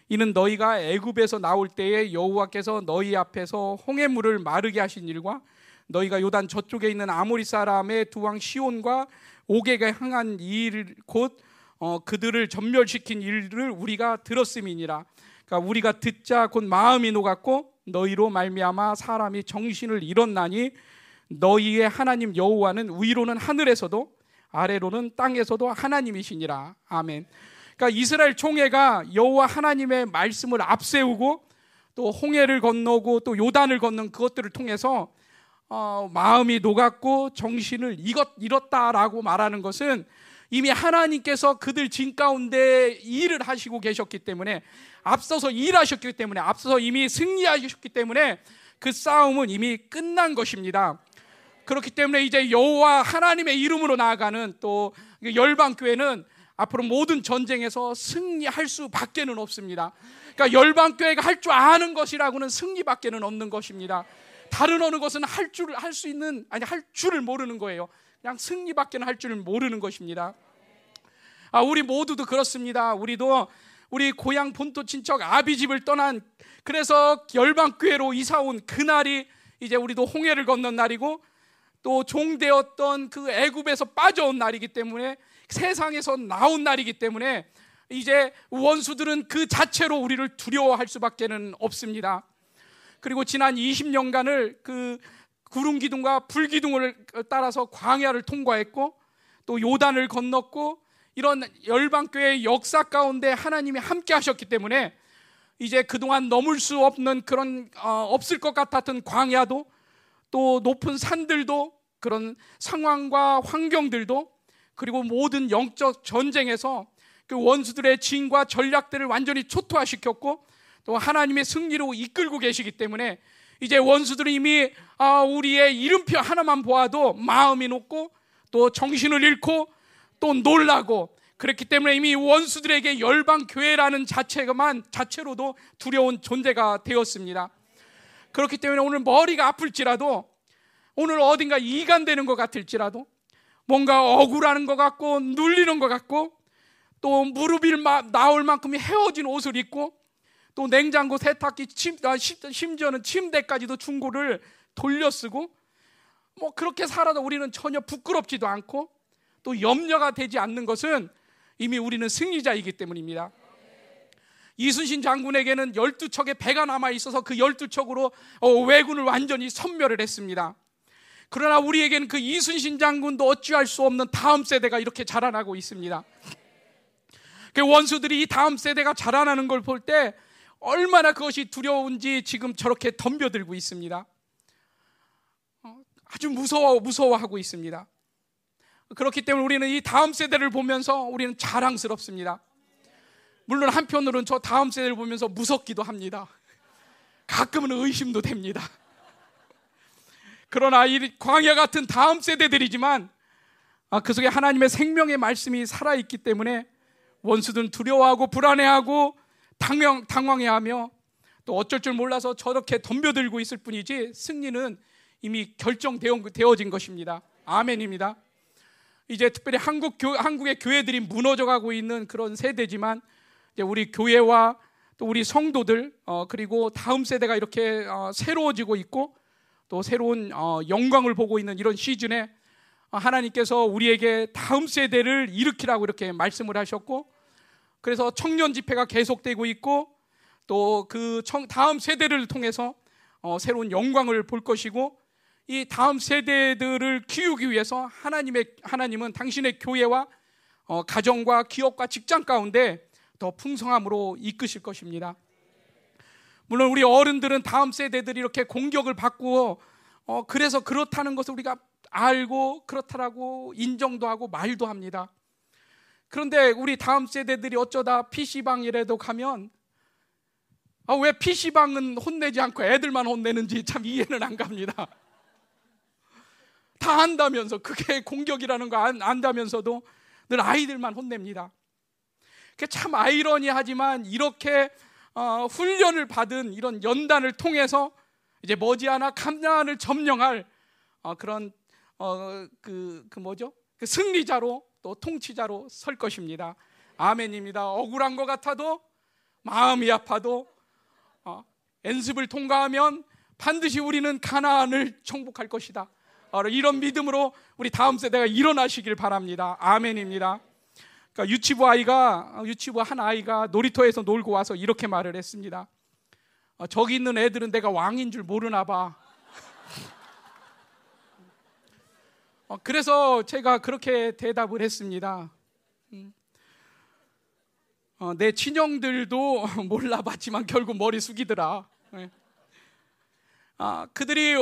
이는 너희가 애굽에서 나올 때에 여호와께서 너희 앞에서 홍해물을 마르게 하신 일과 너희가 요단 저쪽에 있는 아모리 사람의 두 왕 시온과 오게가 향한 일곧 어, 그들을 전멸시킨 일을 우리가 들었음이니라. 그러니까 우리가 듣자 곧 마음이 녹았고 너희로 말미암아 사람이 정신을 잃었나니 너희의 하나님 여호와는 위로는 하늘에서도 아래로는 땅에서도 하나님이시니라. 아멘. 그러니까 이스라엘 총회가 여호와 하나님의 말씀을 앞세우고 또 홍해를 건너고 또 요단을 건넌 그것들을 통해서 어, 마음이 녹았고 정신을 잃었, 잃었다라고 말하는 것은 이미 하나님께서 그들 진 가운데 일을 하시고 계셨기 때문에 앞서서 일하셨기 때문에 앞서서 이미 승리하셨기 때문에 그 싸움은 이미 끝난 것입니다. 그렇기 때문에 이제 여호와 하나님의 이름으로 나아가는 또 열방 교회는 앞으로 모든 전쟁에서 승리할 수밖에는 없습니다. 그러니까 열방 교회가 할 줄 아는 것이라고는 승리밖에는 없는 것입니다. 다른 어느 것은 할 줄 할 수 있는 아니 할 줄을 모르는 거예요. 그냥 승리밖에는 할 줄을 모르는 것입니다. 아, 우리 모두도 그렇습니다. 우리도 우리 고향 본토 친척 아비 집을 떠난 그래서 열방 교회로 이사 온 그날이 이제 우리도 홍해를 건넌 날이고 또 종되었던 그 애굽에서 빠져온 날이기 때문에 세상에서 나온 날이기 때문에 이제 원수들은 그 자체로 우리를 두려워할 수밖에는 없습니다. 그리고 지난 20년간을 그 구름 기둥과 불 기둥을 따라서 광야를 통과했고 또 요단을 건넜고 이런 열방교회의 역사 가운데 하나님이 함께 하셨기 때문에 이제 그동안 넘을 수 없는 그런 어, 없을 것 같았던 광야도 또 높은 산들도 그런 상황과 환경들도 그리고 모든 영적 전쟁에서 그 원수들의 진과 전략들을 완전히 초토화시켰고 또 하나님의 승리로 이끌고 계시기 때문에 이제 원수들은 이미 아, 우리의 이름표 하나만 보아도 마음이 높고 또 정신을 잃고 또 놀라고 그렇기 때문에 이미 원수들에게 열방 교회라는 자체만 자체로도 두려운 존재가 되었습니다. 그렇기 때문에 오늘 머리가 아플지라도 오늘 어딘가 이간되는 것 같을지라도 뭔가 억울하는 것 같고 눌리는 것 같고 또 무릎이 나올 만큼 헤어진 옷을 입고 또 냉장고 세탁기 침, 아, 심지어는 침대까지도 중고를 돌려 쓰고 뭐 그렇게 살아도 우리는 전혀 부끄럽지도 않고 또 염려가 되지 않는 것은 이미 우리는 승리자이기 때문입니다. 이순신 장군에게는 12척의 배가 남아 있어서 그 12척으로 어, 왜군을 완전히 섬멸을 했습니다. 그러나 우리에게는 그 이순신 장군도 어찌할 수 없는 다음 세대가 이렇게 자라나고 있습니다. 그 원수들이 이 다음 세대가 자라나는 걸 볼 때 얼마나 그것이 두려운지 지금 저렇게 덤벼들고 있습니다. 어, 아주 무서워, 무서워하고 있습니다. 그렇기 때문에 우리는 이 다음 세대를 보면서 우리는 자랑스럽습니다. 물론 한편으로는 저 다음 세대를 보면서 무섭기도 합니다. 가끔은 의심도 됩니다. 그러나 이 광야 같은 다음 세대들이지만 아, 그 속에 하나님의 생명의 말씀이 살아있기 때문에 원수들은 두려워하고 불안해하고 당황, 당황해하며 또 어쩔 줄 몰라서 저렇게 덤벼들고 있을 뿐이지 승리는 이미 결정되어진 것입니다. 아멘입니다. 이제 특별히 한국 교, 한국의 교회들이 무너져가고 있는 그런 세대지만 우리 교회와 또 우리 성도들 어, 그리고 다음 세대가 이렇게 어, 새로워지고 있고 또 새로운 어, 영광을 보고 있는 이런 시즌에 어, 하나님께서 우리에게 다음 세대를 일으키라고 이렇게 말씀을 하셨고 그래서 청년 집회가 계속되고 있고 또 그 다음 세대를 통해서 어, 새로운 영광을 볼 것이고 이 다음 세대들을 키우기 위해서 하나님의 하나님은 당신의 교회와 어, 가정과 기업과 직장 가운데 더 풍성함으로 이끄실 것입니다. 물론 우리 어른들은 다음 세대들이 이렇게 공격을 받고 어, 그래서 그렇다는 것을 우리가 알고 그렇다라고 인정도 하고 말도 합니다. 그런데 우리 다음 세대들이 어쩌다 PC방이라도 가면 아, 왜 PC방은 혼내지 않고 애들만 혼내는지 참 이해는 안 갑니다. 다 안다면서 그게 공격이라는 거 안, 안다면서도 늘 아이들만 혼냅니다. 참 아이러니하지만 이렇게 어, 훈련을 받은 이런 연단을 통해서 이제 머지않아 감난을 점령할 어, 그런 어, 그, 그 뭐죠? 그 승리자로 또 통치자로 설 것입니다. 아멘입니다. 억울한 것 같아도 마음이 아파도 어, 연습을 통과하면 반드시 우리는 가나안을 정복할 것이다. 어, 이런 믿음으로 우리 다음 세대가 일어나시길 바랍니다. 아멘입니다. 그러니까 유치부 아이가 유치부 한 아이가 놀이터에서 놀고 와서 이렇게 말을 했습니다. 어, 저기 있는 애들은 내가 왕인 줄 모르나 봐. 어, 그래서 제가 그렇게 대답을 했습니다. 음. 어, 내 친형들도 몰라봤지만 결국 머리 숙이더라. 네. 아, 그들이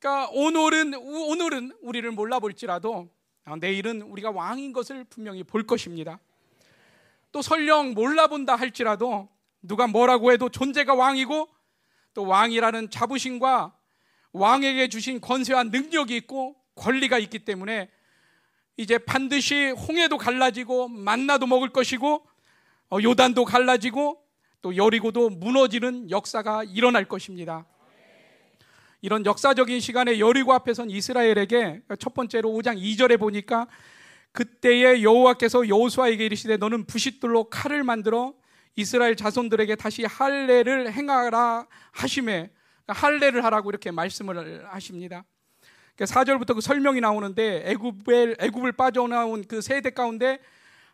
그러니까 오늘은 오늘은 우리를 몰라볼지라도 아, 내일은 우리가 왕인 것을 분명히 볼 것입니다. 또 설령 몰라본다 할지라도 누가 뭐라고 해도 존재가 왕이고 또 왕이라는 자부심과 왕에게 주신 권세와 능력이 있고 권리가 있기 때문에 이제 반드시 홍해도 갈라지고 만나도 먹을 것이고 어, 요단도 갈라지고 또 여리고도 무너지는 역사가 일어날 것입니다. 이런 역사적인 시간에 여리고 앞에선 이스라엘에게 첫 번째로 5장 2절에 보니까 그때에 여호와께서 여호수아에게 이르시되 너는 부싯돌로 칼을 만들어 이스라엘 자손들에게 다시 할례를 행하라 하심에 그러니까 할례를 하라고 이렇게 말씀을 하십니다. 4절부터 그러니까 그 설명이 나오는데 애굽을 애굽을 빠져나온 그 세대 가운데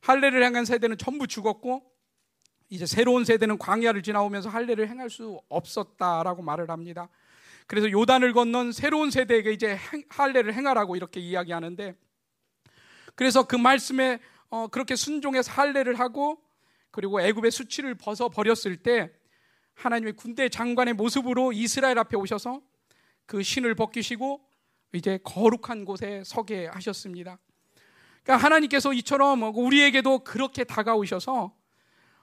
할례를 행한 세대는 전부 죽었고 이제 새로운 세대는 광야를 지나오면서 할례를 행할 수 없었다라고 말을 합니다. 그래서 요단을 건넌 새로운 세대에게 이제 할례를 행하라고 이렇게 이야기하는데 그래서 그 말씀에 어, 그렇게 순종해서 할례를 하고 그리고 애굽의 수치를 벗어 버렸을 때 하나님의 군대 장관의 모습으로 이스라엘 앞에 오셔서 그 신을 벗기시고 이제 거룩한 곳에 서게 하셨습니다. 그러니까 하나님께서 이처럼 우리에게도 그렇게 다가오셔서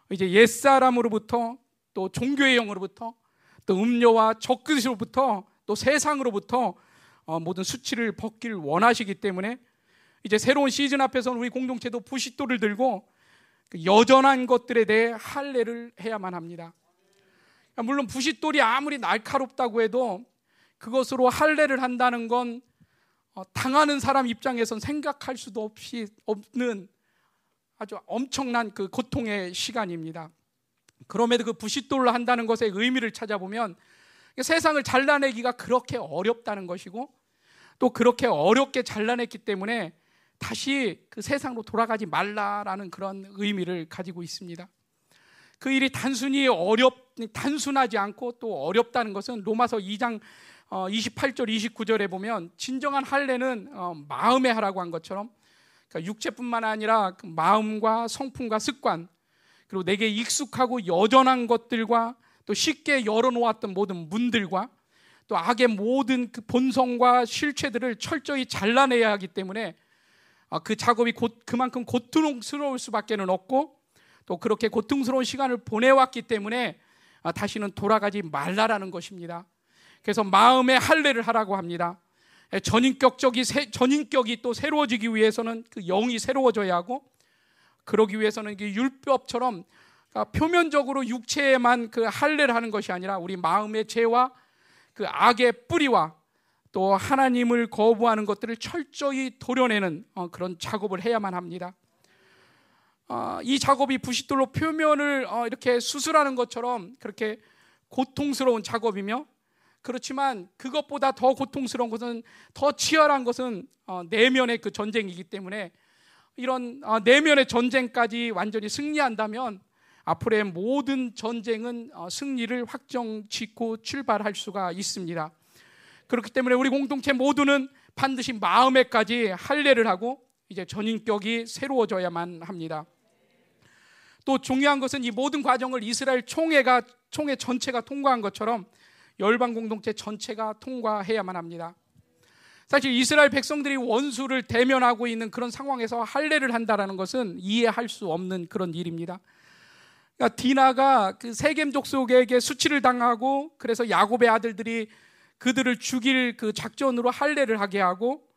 이제 옛사람으로부터 또 종교의 영으로부터 또 음료와 적그리스로부터 또 세상으로부터 어, 모든 수치를 벗길 원하시기 때문에 이제 새로운 시즌 앞에서는 우리 공동체도 부싯돌을 들고 그 여전한 것들에 대해 할례를 해야만 합니다. 그러니까 물론 부싯돌이 아무리 날카롭다고 해도 그것으로 할례를 한다는 건 어, 당하는 사람 입장에선 생각할 수도 없이 없는 아주 엄청난 그 고통의 시간입니다. 그럼에도 그 부싯돌로 한다는 것의 의미를 찾아보면 세상을 잘라내기가 그렇게 어렵다는 것이고 또 그렇게 어렵게 잘라냈기 때문에 다시 그 세상으로 돌아가지 말라라는 그런 의미를 가지고 있습니다. 그 일이 단순히 어렵 단순하지 않고 또 어렵다는 것은 로마서 2장 28절 어, 29절에 보면 진정한 할례는 어, 마음에 하라고 한 것처럼 그러니까 육체뿐만 아니라 그 마음과 성품과 습관 그리고 내게 익숙하고 여전한 것들과 또 쉽게 열어놓았던 모든 문들과 또 악의 모든 그 본성과 실체들을 철저히 잘라내야 하기 때문에 아, 그 작업이 곧 그만큼 고통스러울 수밖에는 없고 또 그렇게 고통스러운 시간을 보내왔기 때문에 아, 다시는 돌아가지 말라라는 것입니다. 그래서 마음의 할례를 하라고 합니다. 예, 전인격적이 전인격이 또 새로워지기 위해서는 그 영이 새로워져야 하고 그러기 위해서는 율법처럼 그러니까 표면적으로 육체에만 그 할례를 하는 것이 아니라 우리 마음의 죄와 그 악의 뿌리와 또 하나님을 거부하는 것들을 철저히 도려내는 어, 그런 작업을 해야만 합니다. 어, 이 작업이 부싯돌로 표면을 어, 이렇게 수술하는 것처럼 그렇게 고통스러운 작업이며 그렇지만 그것보다 더 고통스러운 것은 더 치열한 것은 내면의 그 전쟁이기 때문에 이런 내면의 전쟁까지 완전히 승리한다면 앞으로의 모든 전쟁은 승리를 확정 짓고 출발할 수가 있습니다. 그렇기 때문에 우리 공동체 모두는 반드시 마음에까지 할례를 하고 이제 전인격이 새로워져야만 합니다. 또 중요한 것은 이 모든 과정을 이스라엘 총회가 총회 전체가 통과한 것처럼 열방 공동체 전체가 통과해야만 합니다. 사실 이스라엘 백성들이 원수를 대면하고 있는 그런 상황에서 할례를 한다라는 것은 이해할 수 없는 그런 일입니다. 그러니까 디나가 그 세겜 족속에게 수치를 당하고 그래서 야곱의 아들들이 그들을 죽일 그 작전으로 할례를 하게 하고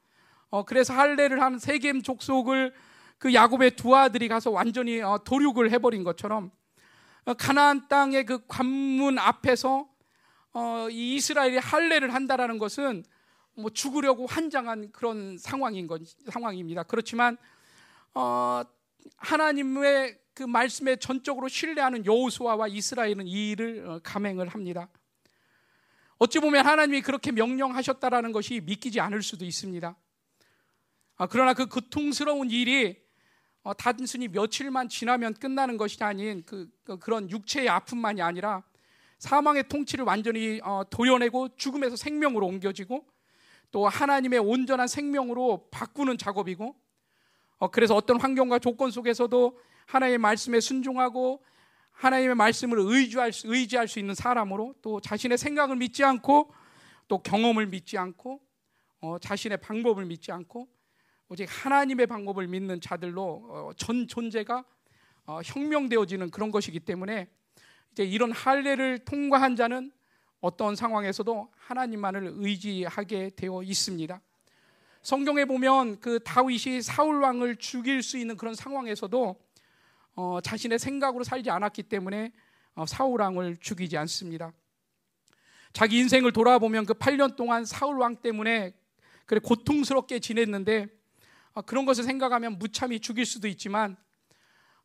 어, 그래서 할례를 한 세겜 족속을 그 야곱의 두 아들이 가서 완전히 어, 도륙을 해버린 것처럼 어, 가나안 땅의 그 관문 앞에서 어, 이 이스라엘이 할례를 한다라는 것은 뭐 죽으려고 환장한 그런 상황인 건 상황입니다. 그렇지만 어, 하나님의 그 말씀에 전적으로 신뢰하는 여호수아와 이스라엘은 이 일을 어, 감행을 합니다. 어찌 보면 하나님이 그렇게 명령하셨다라는 것이 믿기지 않을 수도 있습니다. 아, 그러나 그 고통스러운 일이 어, 단순히 며칠만 지나면 끝나는 것이 아닌 그, 그, 그런 육체의 아픔만이 아니라 사망의 통치를 완전히 어, 도려내고 죽음에서 생명으로 옮겨지고 또 하나님의 온전한 생명으로 바꾸는 작업이고 어, 그래서 어떤 환경과 조건 속에서도 하나님의 말씀에 순종하고 하나님의 말씀을 의지할 수, 의지할 수 있는 사람으로 또 자신의 생각을 믿지 않고 또 경험을 믿지 않고 어, 자신의 방법을 믿지 않고 오직 하나님의 방법을 믿는 자들로 어, 전 존재가 어, 혁명되어지는 그런 것이기 때문에 이제 이런 할례를 통과한 자는 어떤 상황에서도 하나님만을 의지하게 되어 있습니다. 성경에 보면 그 다윗이 사울 왕을 죽일 수 있는 그런 상황에서도 어, 자신의 생각으로 살지 않았기 때문에 어, 사울 왕을 죽이지 않습니다. 자기 인생을 돌아보면 그 8년 동안 사울 왕 때문에 그래 고통스럽게 지냈는데 어, 그런 것을 생각하면 무참히 죽일 수도 있지만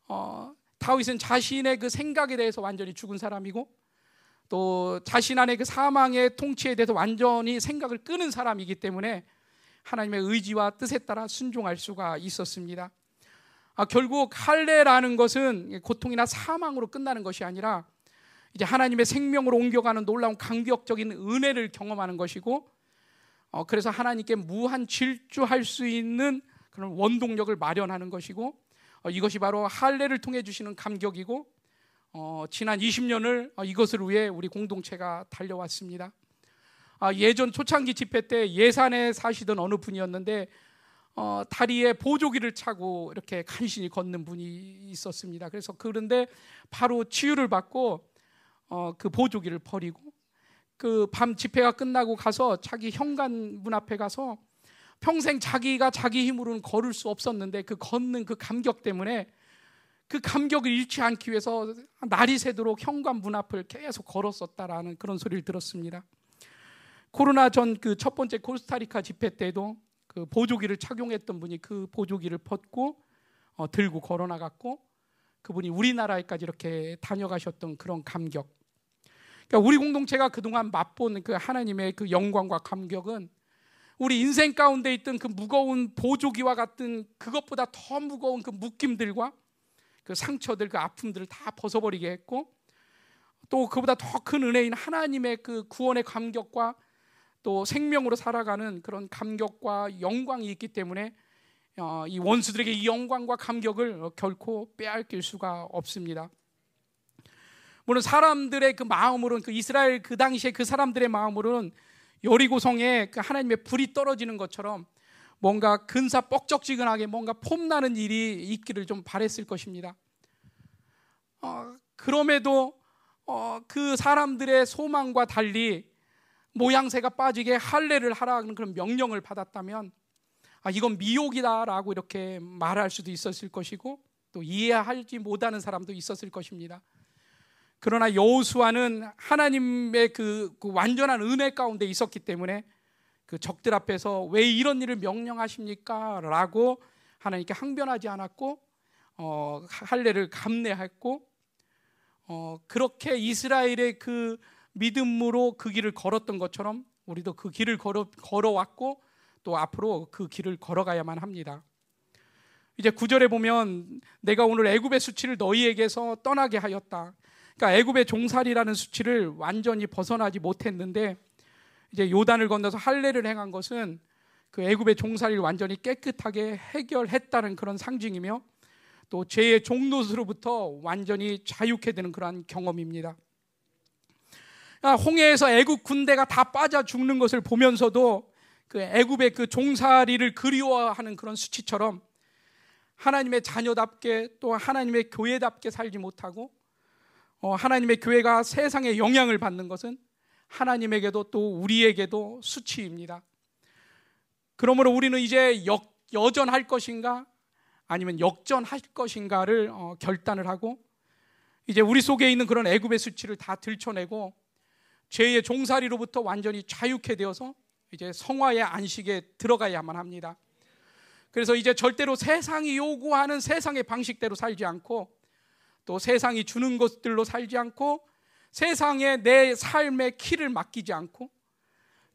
어, 다윗은 자신의 그 생각에 대해서 완전히 죽은 사람이고 또 자신 안의 그 사망의 통치에 대해서 완전히 생각을 끄는 사람이기 때문에 하나님의 의지와 뜻에 따라 순종할 수가 있었습니다. 아, 결국 할례라는 것은 고통이나 사망으로 끝나는 것이 아니라 이제 하나님의 생명으로 옮겨가는 놀라운 감격적인 은혜를 경험하는 것이고 어, 그래서 하나님께 무한 질주할 수 있는 그런 원동력을 마련하는 것이고 어, 이것이 바로 할례를 통해 주시는 감격이고 어, 지난 20년을 어, 이것을 위해 우리 공동체가 달려왔습니다. 아, 예전 초창기 집회 때 예산에 사시던 어느 분이었는데 어, 다리에 보조기를 차고 이렇게 간신히 걷는 분이 있었습니다. 그래서 그런데 바로 치유를 받고 어, 그 보조기를 버리고 그 밤 집회가 끝나고 가서 자기 현관 문 앞에 가서 평생 자기가 자기 힘으로는 걸을 수 없었는데 그 걷는 그 감격 때문에 그 감격을 잃지 않기 위해서 날이 새도록 현관 문 앞을 계속 걸었었다라는 그런 소리를 들었습니다. 코로나 전 그 첫 번째 코스타리카 집회 때도 그 보조기를 착용했던 분이 그 보조기를 벗고 어, 들고 걸어 나갔고 그분이 우리나라에까지 이렇게 다녀가셨던 그런 감격. 그러니까 우리 공동체가 그동안 맛본 그 하나님의 그 영광과 감격은 우리 인생 가운데 있던 그 무거운 보조기와 같은 그것보다 더 무거운 그 묶임들과 그 상처들, 그 아픔들을 다 벗어버리게 했고 또 그보다 더 큰 은혜인 하나님의 그 구원의 감격과 또 생명으로 살아가는 그런 감격과 영광이 있기 때문에 어, 이 원수들에게 이 영광과 감격을 결코 빼앗길 수가 없습니다. 물론 사람들의 그 마음으로는 그 이스라엘 그 당시에 그 사람들의 마음으로는 여리고성에 그 하나님의 불이 떨어지는 것처럼 뭔가 근사 뻑적지근하게 뭔가 폼나는 일이 있기를 좀 바랬을 것입니다. 어, 그럼에도 어, 그 사람들의 소망과 달리 모양새가 빠지게 할례를 하라는 그런 명령을 받았다면 아, 이건 미혹이다라고 이렇게 말할 수도 있었을 것이고 또 이해하지 못하는 사람도 있었을 것입니다. 그러나 여호수아는 하나님의 그, 그, 완전한 은혜 가운데 있었기 때문에 그 적들 앞에서 왜 이런 일을 명령하십니까? 라고 하나님께 항변하지 않았고 어, 할례를 감내했고 어, 그렇게 이스라엘의 그 믿음으로 그 길을 걸었던 것처럼 우리도 그 길을 걸어, 걸어왔고 또 앞으로 그 길을 걸어가야만 합니다. 이제 구절에 보면 내가 오늘 애굽의 수치를 너희에게서 떠나게 하였다. 그러니까 애굽의 종살이라는 수치를 완전히 벗어나지 못했는데 이제 요단을 건너서 할례를 행한 것은 그 애굽의 종살이를 완전히 깨끗하게 해결했다는 그런 상징이며 또 죄의 종노릇으로부터 완전히 자유케 되는 그러한 경험입니다. 그러니까 홍해에서 애굽 군대가 다 빠져 죽는 것을 보면서도 그 애굽의 그 종살이를 그리워하는 그런 수치처럼 하나님의 자녀답게 또 하나님의 교회답게 살지 못하고 어, 하나님의 교회가 세상에 영향을 받는 것은 하나님에게도 또 우리에게도 수치입니다. 그러므로 우리는 이제 역, 여전할 것인가 아니면 역전할 것인가를 어, 결단을 하고 이제 우리 속에 있는 그런 애굽의 수치를 다 들춰내고 죄의 종살이로부터 완전히 자유케 되어서 이제 성화의 안식에 들어가야만 합니다. 그래서 이제 절대로 세상이 요구하는 세상의 방식대로 살지 않고 또 세상이 주는 것들로 살지 않고 세상에 내 삶의 키를 맡기지 않고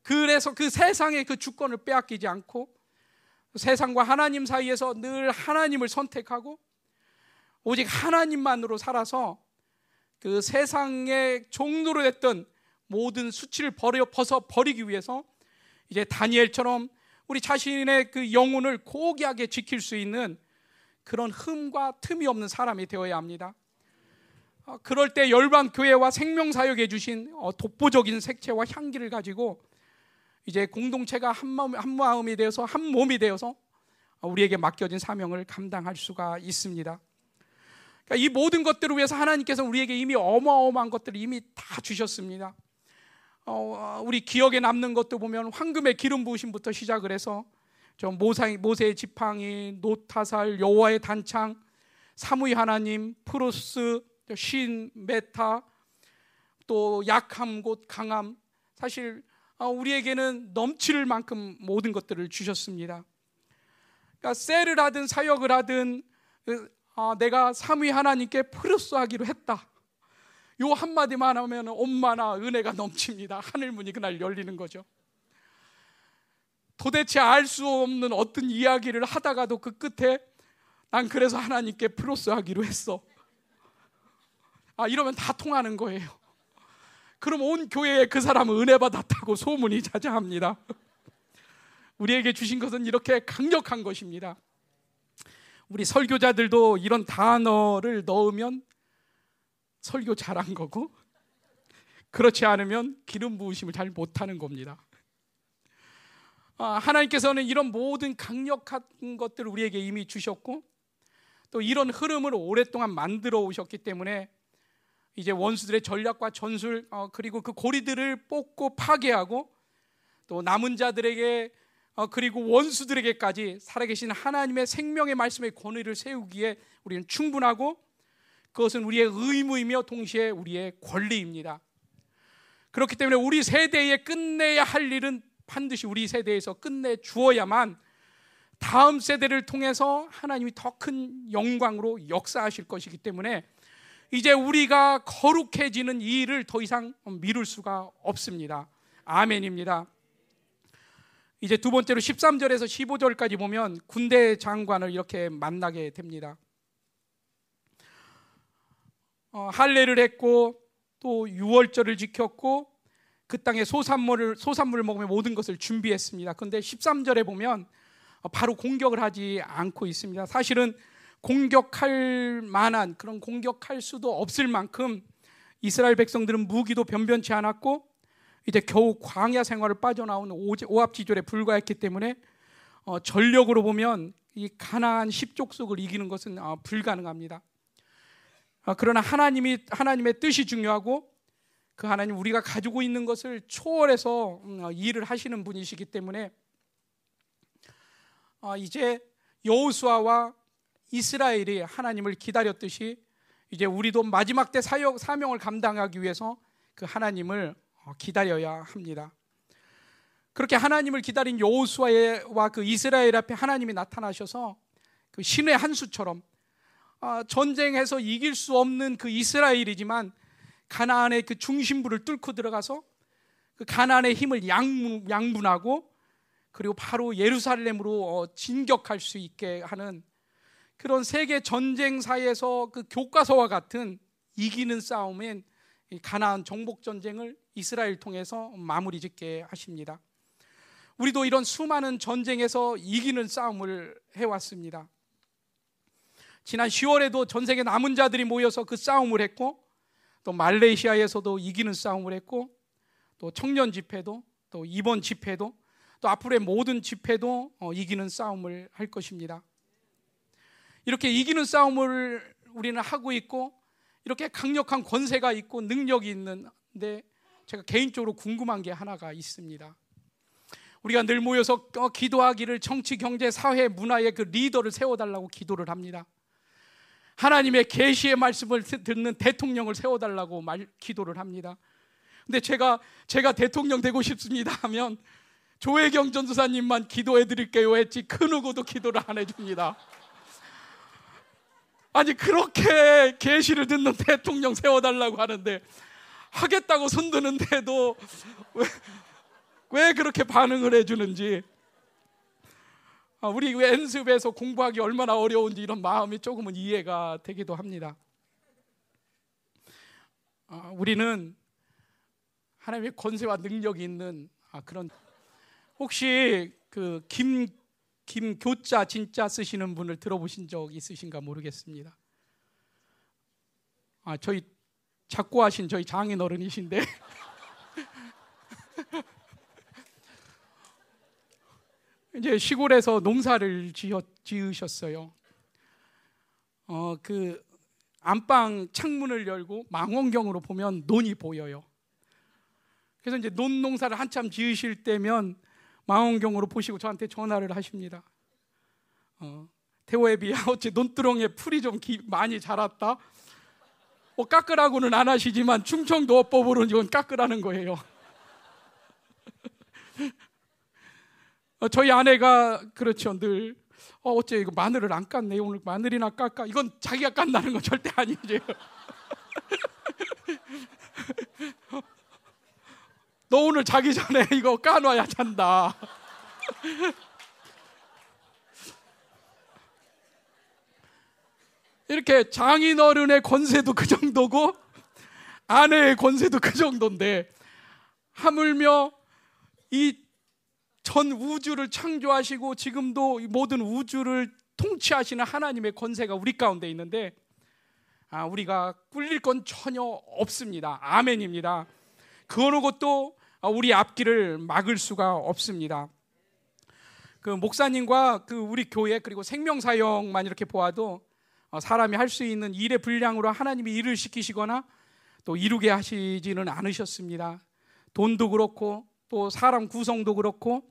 그래서 그 세상의 그 주권을 빼앗기지 않고 세상과 하나님 사이에서 늘 하나님을 선택하고 오직 하나님만으로 살아서 그 세상의 종로로 됐던 모든 수치를 버려 벗어 버리기 위해서 이제 다니엘처럼 우리 자신의 그 영혼을 고귀하게 지킬 수 있는 그런 흠과 틈이 없는 사람이 되어야 합니다. 어, 그럴 때 열방 교회와 생명 사역해 주신 어, 독보적인 색채와 향기를 가지고 이제 공동체가 한 마음 한 마음이 되어서 한 몸이 되어서 우리에게 맡겨진 사명을 감당할 수가 있습니다. 그러니까 이 모든 것들을 위해서 하나님께서 우리에게 이미 어마어마한 것들을 이미 다 주셨습니다. 어, 우리 기억에 남는 것도 보면 황금의 기름 부으심부터 시작을 해서 저 모세, 모세의 지팡이, 놋화살, 여호수아의 단창, 삼위 하나님, 프로스, 신, 메타, 또 약함 곧 강함. 사실 어, 우리에게는 넘칠 만큼 모든 것들을 주셨습니다. 그러니까 셀을 하든 사역을 하든 아, 내가 삼위 하나님께 프로스하기로 했다. 요 한마디만 하면 얼마나 은혜가 넘칩니다. 하늘 문이 그날 열리는 거죠. 도대체 알 수 없는 어떤 이야기를 하다가도 그 끝에 난 그래서 하나님께 프로스 하기로 했어. 아, 이러면 다 통하는 거예요. 그럼 온 교회에 그 사람은 은혜 받았다고 소문이 자자합니다. 우리에게 주신 것은 이렇게 강력한 것입니다. 우리 설교자들도 이런 단어를 넣으면 설교 잘한 거고 그렇지 않으면 기름 부으심을 잘 못하는 겁니다. 아, 하나님께서는 이런 모든 강력한 것들을 우리에게 이미 주셨고 또 이런 흐름을 오랫동안 만들어 오셨기 때문에 이제 원수들의 전략과 전술 어, 그리고 그 고리들을 뽑고 파괴하고 또 남은 자들에게 어, 그리고 원수들에게까지 살아계신 하나님의 생명의 말씀의 권위를 세우기에 우리는 충분하고 그것은 우리의 의무이며 동시에 우리의 권리입니다. 그렇기 때문에 우리 세대에 끝내야 할 일은 반드시 우리 세대에서 끝내 주어야만 다음 세대를 통해서 하나님이 더 큰 영광으로 역사하실 것이기 때문에 이제 우리가 거룩해지는 이 일을 더 이상 미룰 수가 없습니다. 아멘입니다. 이제 두 번째로 13절에서 15절까지 보면 군대 장관을 이렇게 만나게 됩니다. 어, 할례를 했고 또 유월절을 지켰고 그 땅에 소산물을 소산물을 먹으며 모든 것을 준비했습니다. 그런데 13절에 보면 바로 공격을 하지 않고 있습니다. 사실은 공격할 만한 그런 공격할 수도 없을 만큼 이스라엘 백성들은 무기도 변변치 않았고 이제 겨우 광야 생활을 빠져나온 오합지졸에 불과했기 때문에 어, 전력으로 보면 이 가나안 십족속을 이기는 것은 어, 불가능합니다. 어, 그러나 하나님이 하나님의 뜻이 중요하고 그 하나님 우리가 가지고 있는 것을 초월해서 음, 어, 일을 하시는 분이시기 때문에 어, 이제 여호수아와 이스라엘이 하나님을 기다렸듯이 이제 우리도 마지막 때 사역 사명을 감당하기 위해서 그 하나님을 어, 기다려야 합니다. 그렇게 하나님을 기다린 여호수아와 그 이스라엘 앞에 하나님이 나타나셔서 그 신의 한 수처럼 전쟁에서 이길 수 없는 그 이스라엘이지만 가나안의 그 중심부를 뚫고 들어가서 그 가나안의 힘을 양분, 양분하고 그리고 바로 예루살렘으로 어, 진격할 수 있게 하는 그런 세계 전쟁사에서 그 교과서와 같은 이기는 싸움인 가나안 정복 전쟁을 이스라엘 통해서 마무리 짓게 하십니다. 우리도 이런 수많은 전쟁에서 이기는 싸움을 해왔습니다. 지난 10월에도 전 세계 남은 자들이 모여서 그 싸움을 했고 또 말레이시아에서도 이기는 싸움을 했고 또 청년 집회도 또 이번 집회도 또 앞으로의 모든 집회도 어, 이기는 싸움을 할 것입니다. 이렇게 이기는 싸움을 우리는 하고 있고 이렇게 강력한 권세가 있고 능력이 있는데 제가 개인적으로 궁금한 게 하나가 있습니다. 우리가 늘 모여서 어, 기도하기를 정치, 경제, 사회, 문화의 그 리더를 세워달라고 기도를 합니다. 하나님의 계시의 말씀을 듣는 대통령을 세워달라고 말 기도를 합니다. 근데 제가 제가 대통령 되고 싶습니다 하면 조혜경 전도사님만 기도해 드릴게요 했지 그 누구도 기도를 안 해줍니다. 아니 그렇게 계시를 듣는 대통령 세워달라고 하는데 하겠다고 손드는데도 왜, 왜 그렇게 반응을 해주는지 아, 우리 연습에서 공부하기 얼마나 어려운지 이런 마음이 조금은 이해가 되기도 합니다. 아, 우리는 하나님의 권세와 능력이 있는 아, 그런 혹시 그 김 김교자 진짜 쓰시는 분을 들어보신 적 있으신가 모르겠습니다. 아 저희 작고하신 저희 장인 어른이신데 이제 시골에서 농사를 지으셨어요. 어, 그 안방 창문을 열고 망원경으로 보면 논이 보여요. 그래서 이제 논 농사를 한참 지으실 때면 망원경으로 보시고 저한테 전화를 하십니다. 어, 태호에 비해 어째 논두렁에 풀이 좀 기, 많이 자랐다. 뭐 깎으라고는 안 하시지만 충청도 어법으로는 이건 깎으라는 거예요. 어, 저희 아내가 그렇죠 늘 어, 어째 이거 마늘을 안 깠네 오늘 마늘이나 깎아 이건 자기가 깐다는 건 절대 아니죠. 너 오늘 자기 전에 이거 까놔야 잔다. 이렇게 장인어른의 권세도 그 정도고 아내의 권세도 그 정도인데 하물며 이 전 우주를 창조하시고 지금도 모든 우주를 통치하시는 하나님의 권세가 우리 가운데 있는데 아, 우리가 꿀릴 건 전혀 없습니다. 아멘입니다. 그 어느 것도 우리 앞길을 막을 수가 없습니다. 그 목사님과 그 우리 교회 그리고 생명 사역만 이렇게 보아도 어, 사람이 할 수 있는 일의 분량으로 하나님이 일을 시키시거나 또 이루게 하시지는 않으셨습니다. 돈도 그렇고 또 사람 구성도 그렇고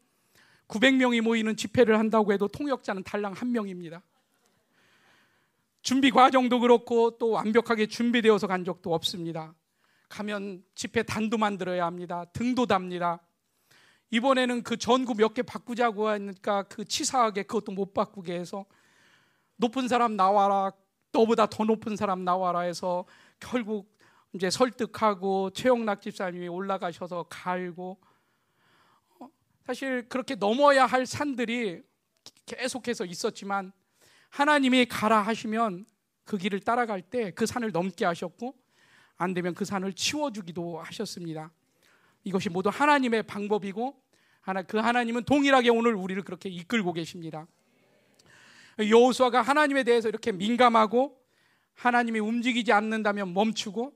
900명이 모이는 집회를 한다고 해도 통역자는 달랑 한 명입니다. 준비 과정도 그렇고 또 완벽하게 준비되어서 간 적도 없습니다. 가면 집회 단도 만들어야 합니다. 등도 답니다. 이번에는 그 전구 몇 개 바꾸자고 하니까 그 치사하게 그것도 못 바꾸게 해서 높은 사람 나와라, 너보다 더 높은 사람 나와라 해서 결국 이제 설득하고 최영락 집사님이 올라가셔서 갈고 어, 사실 그렇게 넘어야 할 산들이 계속해서 있었지만 하나님이 가라 하시면 그 길을 따라갈 때 그 산을 넘게 하셨고 안 되면 그 산을 치워주기도 하셨습니다. 이것이 모두 하나님의 방법이고 하나 그 하나님은 동일하게 오늘 우리를 그렇게 이끌고 계십니다. 여호수아가 하나님에 대해서 이렇게 민감하고 하나님이 움직이지 않는다면 멈추고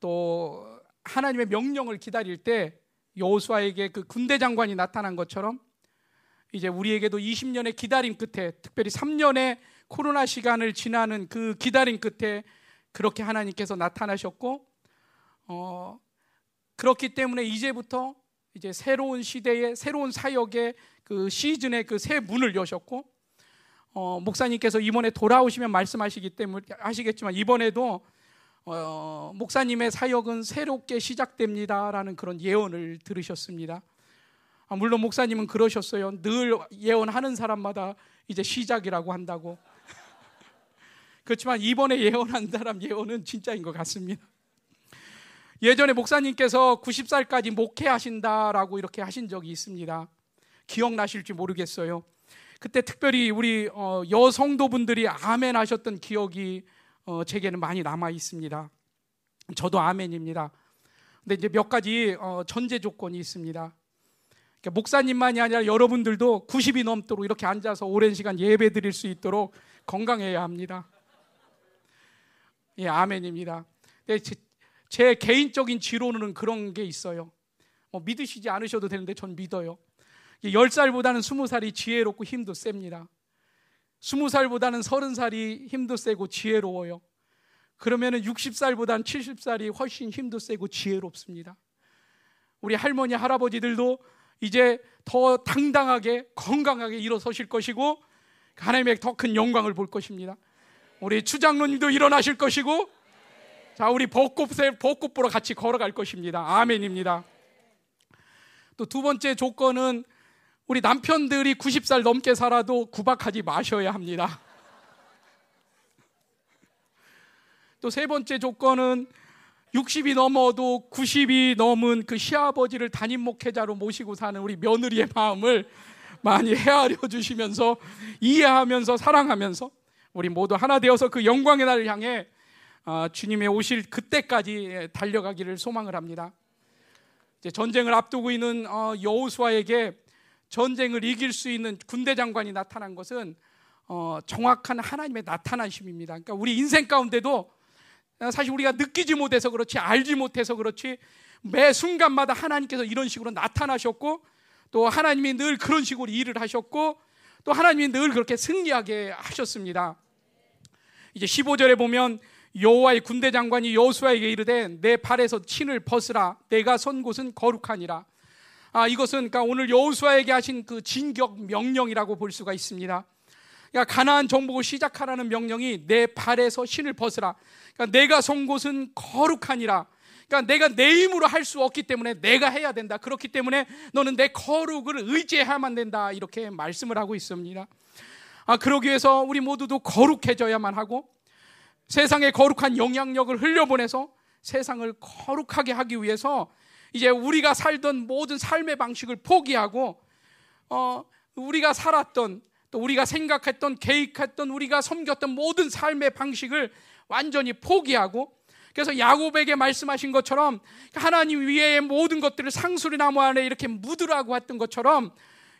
또 하나님의 명령을 기다릴 때 여호수아에게 그 군대 장관이 나타난 것처럼 이제 우리에게도 20년의 기다림 끝에 특별히 3년의 코로나 시간을 지나는 그 기다림 끝에 그렇게 하나님께서 나타나셨고 어 그렇기 때문에 이제부터 이제 새로운 시대의 새로운 사역의 그 시즌의 그 새 문을 여셨고 어, 목사님께서 이번에 돌아오시면 말씀하시기 때문에 하시겠지만 이번에도 어, 목사님의 사역은 새롭게 시작됩니다라는 그런 예언을 들으셨습니다. 아, 물론 목사님은 그러셨어요. 늘 예언하는 사람마다 이제 시작이라고 한다고. 그렇지만 이번에 예언한 사람 예언은 진짜인 것 같습니다. 예전에 목사님께서 90살까지 목회하신다라고 이렇게 하신 적이 있습니다. 기억나실지 모르겠어요. 그때 특별히 우리 어, 여성도분들이 아멘 하셨던 기억이 어, 제게는 많이 남아 있습니다. 저도 아멘입니다. 근데 이제 몇 가지 어, 전제 조건이 있습니다. 그러니까 목사님만이 아니라 여러분들도 90이 넘도록 이렇게 앉아서 오랜 시간 예배 드릴 수 있도록 건강해야 합니다. 예, 아멘입니다. 제, 제, 개인적인 지론은 그런 게 있어요. 뭐 믿으시지 않으셔도 되는데 전 믿어요. 10살보다는 20살이 지혜롭고 힘도 셉니다. 20살보다는 30살이 힘도 세고 지혜로워요. 그러면은 60살보다는 70살이 훨씬 힘도 세고 지혜롭습니다. 우리 할머니, 할아버지들도 이제 더 당당하게 건강하게 일어서실 것이고 하나님의 더 큰 영광을 볼 것입니다. 우리 추장로님도 일어나실 것이고 자 우리 벚꽃에 벚꽃 보러 같이 걸어갈 것입니다. 아멘입니다. 또 두 번째 조건은 우리 남편들이 90살 넘게 살아도 구박하지 마셔야 합니다. 또 세 번째 조건은 60이 넘어도 90이 넘은 그 시아버지를 담임 목회자로 모시고 사는 우리 며느리의 마음을 많이 헤아려 주시면서 이해하면서 사랑하면서 우리 모두 하나 되어서 그 영광의 날을 향해 아, 주님의 오실 그때까지 달려가기를 소망을 합니다. 전쟁을 앞두고 있는 어, 여호수아에게 전쟁을 이길 수 있는 군대 장관이 나타난 것은 어, 정확한 하나님의 나타나심입니다. 그러니까 우리 인생 가운데도 사실 우리가 느끼지 못해서 그렇지 알지 못해서 그렇지 매 순간마다 하나님께서 이런 식으로 나타나셨고 또 하나님이 늘 그런 식으로 일을 하셨고 또 하나님이 늘 그렇게 승리하게 하셨습니다. 이제 15절에 보면 여호와의 군대 장관이 여호수아에게 이르되 내 발에서 친을 벗으라 내가 선 곳은 거룩하니라. 아 이것은 그러니까 오늘 여호수아에게 하신 그 진격 명령이라고 볼 수가 있습니다. 그러니까 가나안 정복을 시작하라는 명령이 내 발에서 신을 벗으라. 그러니까 내가 선 곳은 거룩하니라. 그러니까 내가 내 힘으로 할 수 없기 때문에 내가 해야 된다. 그렇기 때문에 너는 내 거룩을 의지해야만 된다. 이렇게 말씀을 하고 있습니다. 아, 그러기 위해서 우리 모두도 거룩해져야만 하고 세상에 거룩한 영향력을 흘려보내서 세상을 거룩하게 하기 위해서 이제 우리가 살던 모든 삶의 방식을 포기하고 어, 우리가 살았던 또 우리가 생각했던 계획했던 우리가 섬겼던 모든 삶의 방식을 완전히 포기하고 그래서 야곱에게 말씀하신 것처럼 하나님 위에 모든 것들을 상수리 나무 안에 이렇게 묻으라고 했던 것처럼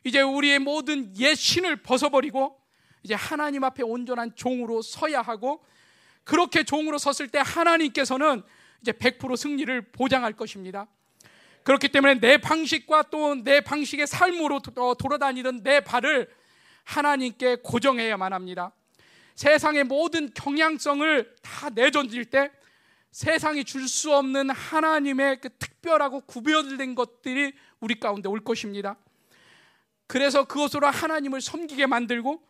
이제 우리의 모든 옛 신을 벗어버리고 이제 하나님 앞에 온전한 종으로 서야 하고 그렇게 종으로 섰을 때 하나님께서는 이제 100% 승리를 보장할 것입니다. 그렇기 때문에 내 방식과 또 내 방식의 삶으로 돌아다니던 내 발을 하나님께 고정해야만 합니다. 세상의 모든 경향성을 다 내던질 때 세상이 줄 수 없는 하나님의 그 특별하고 구별된 것들이 우리 가운데 올 것입니다. 그래서 그것으로 하나님을 섬기게 만들고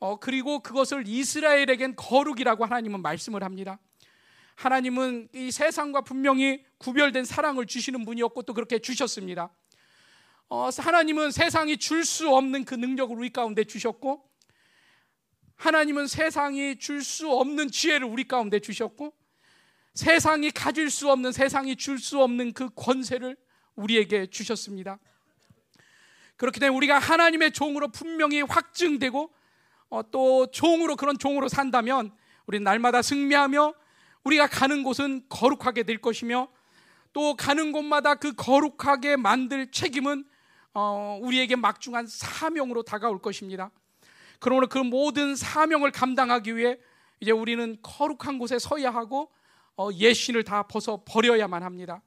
어, 그리고 그것을 이스라엘에겐 거룩이라고 하나님은 말씀을 합니다. 하나님은 이 세상과 분명히 구별된 사랑을 주시는 분이었고 또 그렇게 주셨습니다. 어, 하나님은 세상이 줄 수 없는 그 능력을 우리 가운데 주셨고, 하나님은 세상이 줄 수 없는 지혜를 우리 가운데 주셨고, 세상이 가질 수 없는, 세상이 줄 수 없는 그 권세를 우리에게 주셨습니다. 그렇기 때문에 우리가 하나님의 종으로 분명히 확증되고 어, 또 종으로 그런 종으로 산다면 우리 날마다 승리하며 우리가 가는 곳은 거룩하게 될 것이며 또 가는 곳마다 그 거룩하게 만들 책임은 어, 우리에게 막중한 사명으로 다가올 것입니다. 그러므로 그 모든 사명을 감당하기 위해 이제 우리는 거룩한 곳에 서야 하고 어, 예신을 다 벗어 버려야만 합니다.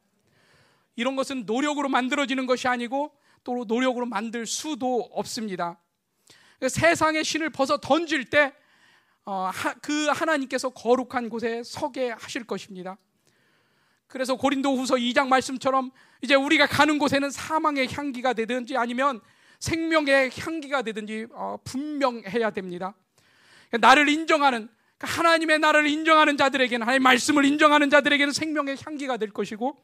이런 것은 노력으로 만들어지는 것이 아니고 또 노력으로 만들 수도 없습니다. 그 세상의 신을 벗어 던질 때그 어, 하나님께서 거룩한 곳에 서게 하실 것입니다. 그래서 고린도후서 2장 말씀처럼 이제 우리가 가는 곳에는 사망의 향기가 되든지 아니면 생명의 향기가 되든지 어, 분명해야 됩니다. 나를 인정하는 하나님의 나를 인정하는 자들에게는 하나님의 말씀을 인정하는 자들에게는 생명의 향기가 될 것이고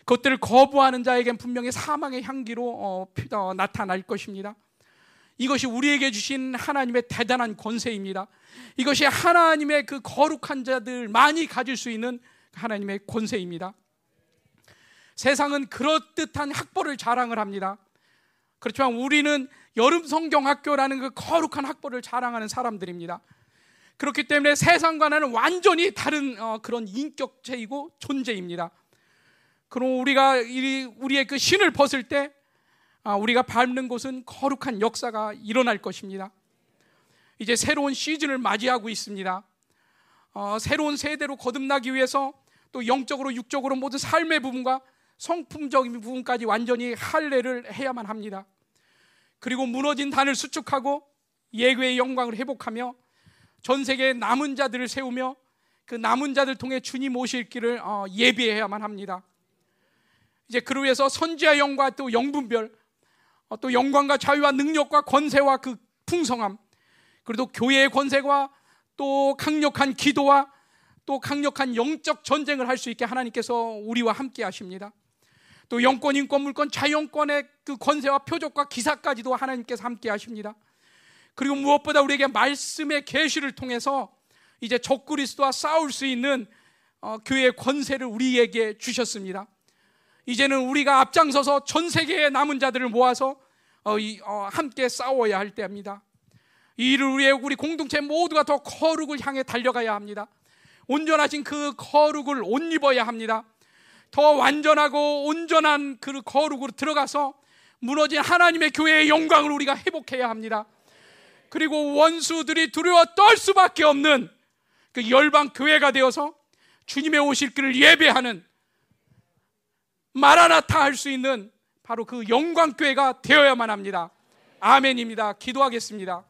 그것들을 거부하는 자에게는 분명히 사망의 향기로 어, 어, 나타날 것입니다. 이것이 우리에게 주신 하나님의 대단한 권세입니다. 이것이 하나님의 그 거룩한 자들 많이 가질 수 있는 하나님의 권세입니다. 세상은 그럴듯한 학벌을 자랑을 합니다. 그렇지만 우리는 여름 성경학교라는 그 거룩한 학벌을 자랑하는 사람들입니다. 그렇기 때문에 세상과는 완전히 다른 어, 그런 인격체이고 존재입니다. 그럼 우리가 우리의 그 신을 벗을 때 아, 우리가 밟는 곳은 거룩한 역사가 일어날 것입니다. 이제 새로운 시즌을 맞이하고 있습니다. 어, 새로운 세대로 거듭나기 위해서 또 영적으로 육적으로 모든 삶의 부분과 성품적인 부분까지 완전히 할례를 해야만 합니다. 그리고 무너진 단을 수축하고 예배의 영광을 회복하며 전 세계의 남은 자들을 세우며 그 남은 자들 통해 주님 오실 길을 어, 예비해야만 합니다. 이제 그로 위해서 선지와 영과 또 영분별 어, 또 영광과 자유와 능력과 권세와 그 풍성함 그리고 교회의 권세와 또 강력한 기도와 또 강력한 영적 전쟁을 할 수 있게 하나님께서 우리와 함께 하십니다. 또 영권, 인권, 물권, 자연권의 그 권세와 표적과 기사까지도 하나님께서 함께 하십니다. 그리고 무엇보다 우리에게 말씀의 계시를 통해서 이제 적그리스도와 싸울 수 있는 어, 교회의 권세를 우리에게 주셨습니다. 이제는 우리가 앞장서서 전 세계의 남은 자들을 모아서 어, 이, 어, 함께 싸워야 할 때입니다. 이 일을 위해 우리 공동체 모두가 더 거룩을 향해 달려가야 합니다. 온전하신 그 거룩을 옷 입어야 합니다. 더 완전하고 온전한 그 거룩으로 들어가서 무너진 하나님의 교회의 영광을 우리가 회복해야 합니다. 그리고 원수들이 두려워 떨 수밖에 없는 그 열방 교회가 되어서 주님의 오실 길을 예배하는 마라나타 할 수 있는 바로 그 영광 교회가 되어야만 합니다. 아멘입니다. 기도하겠습니다.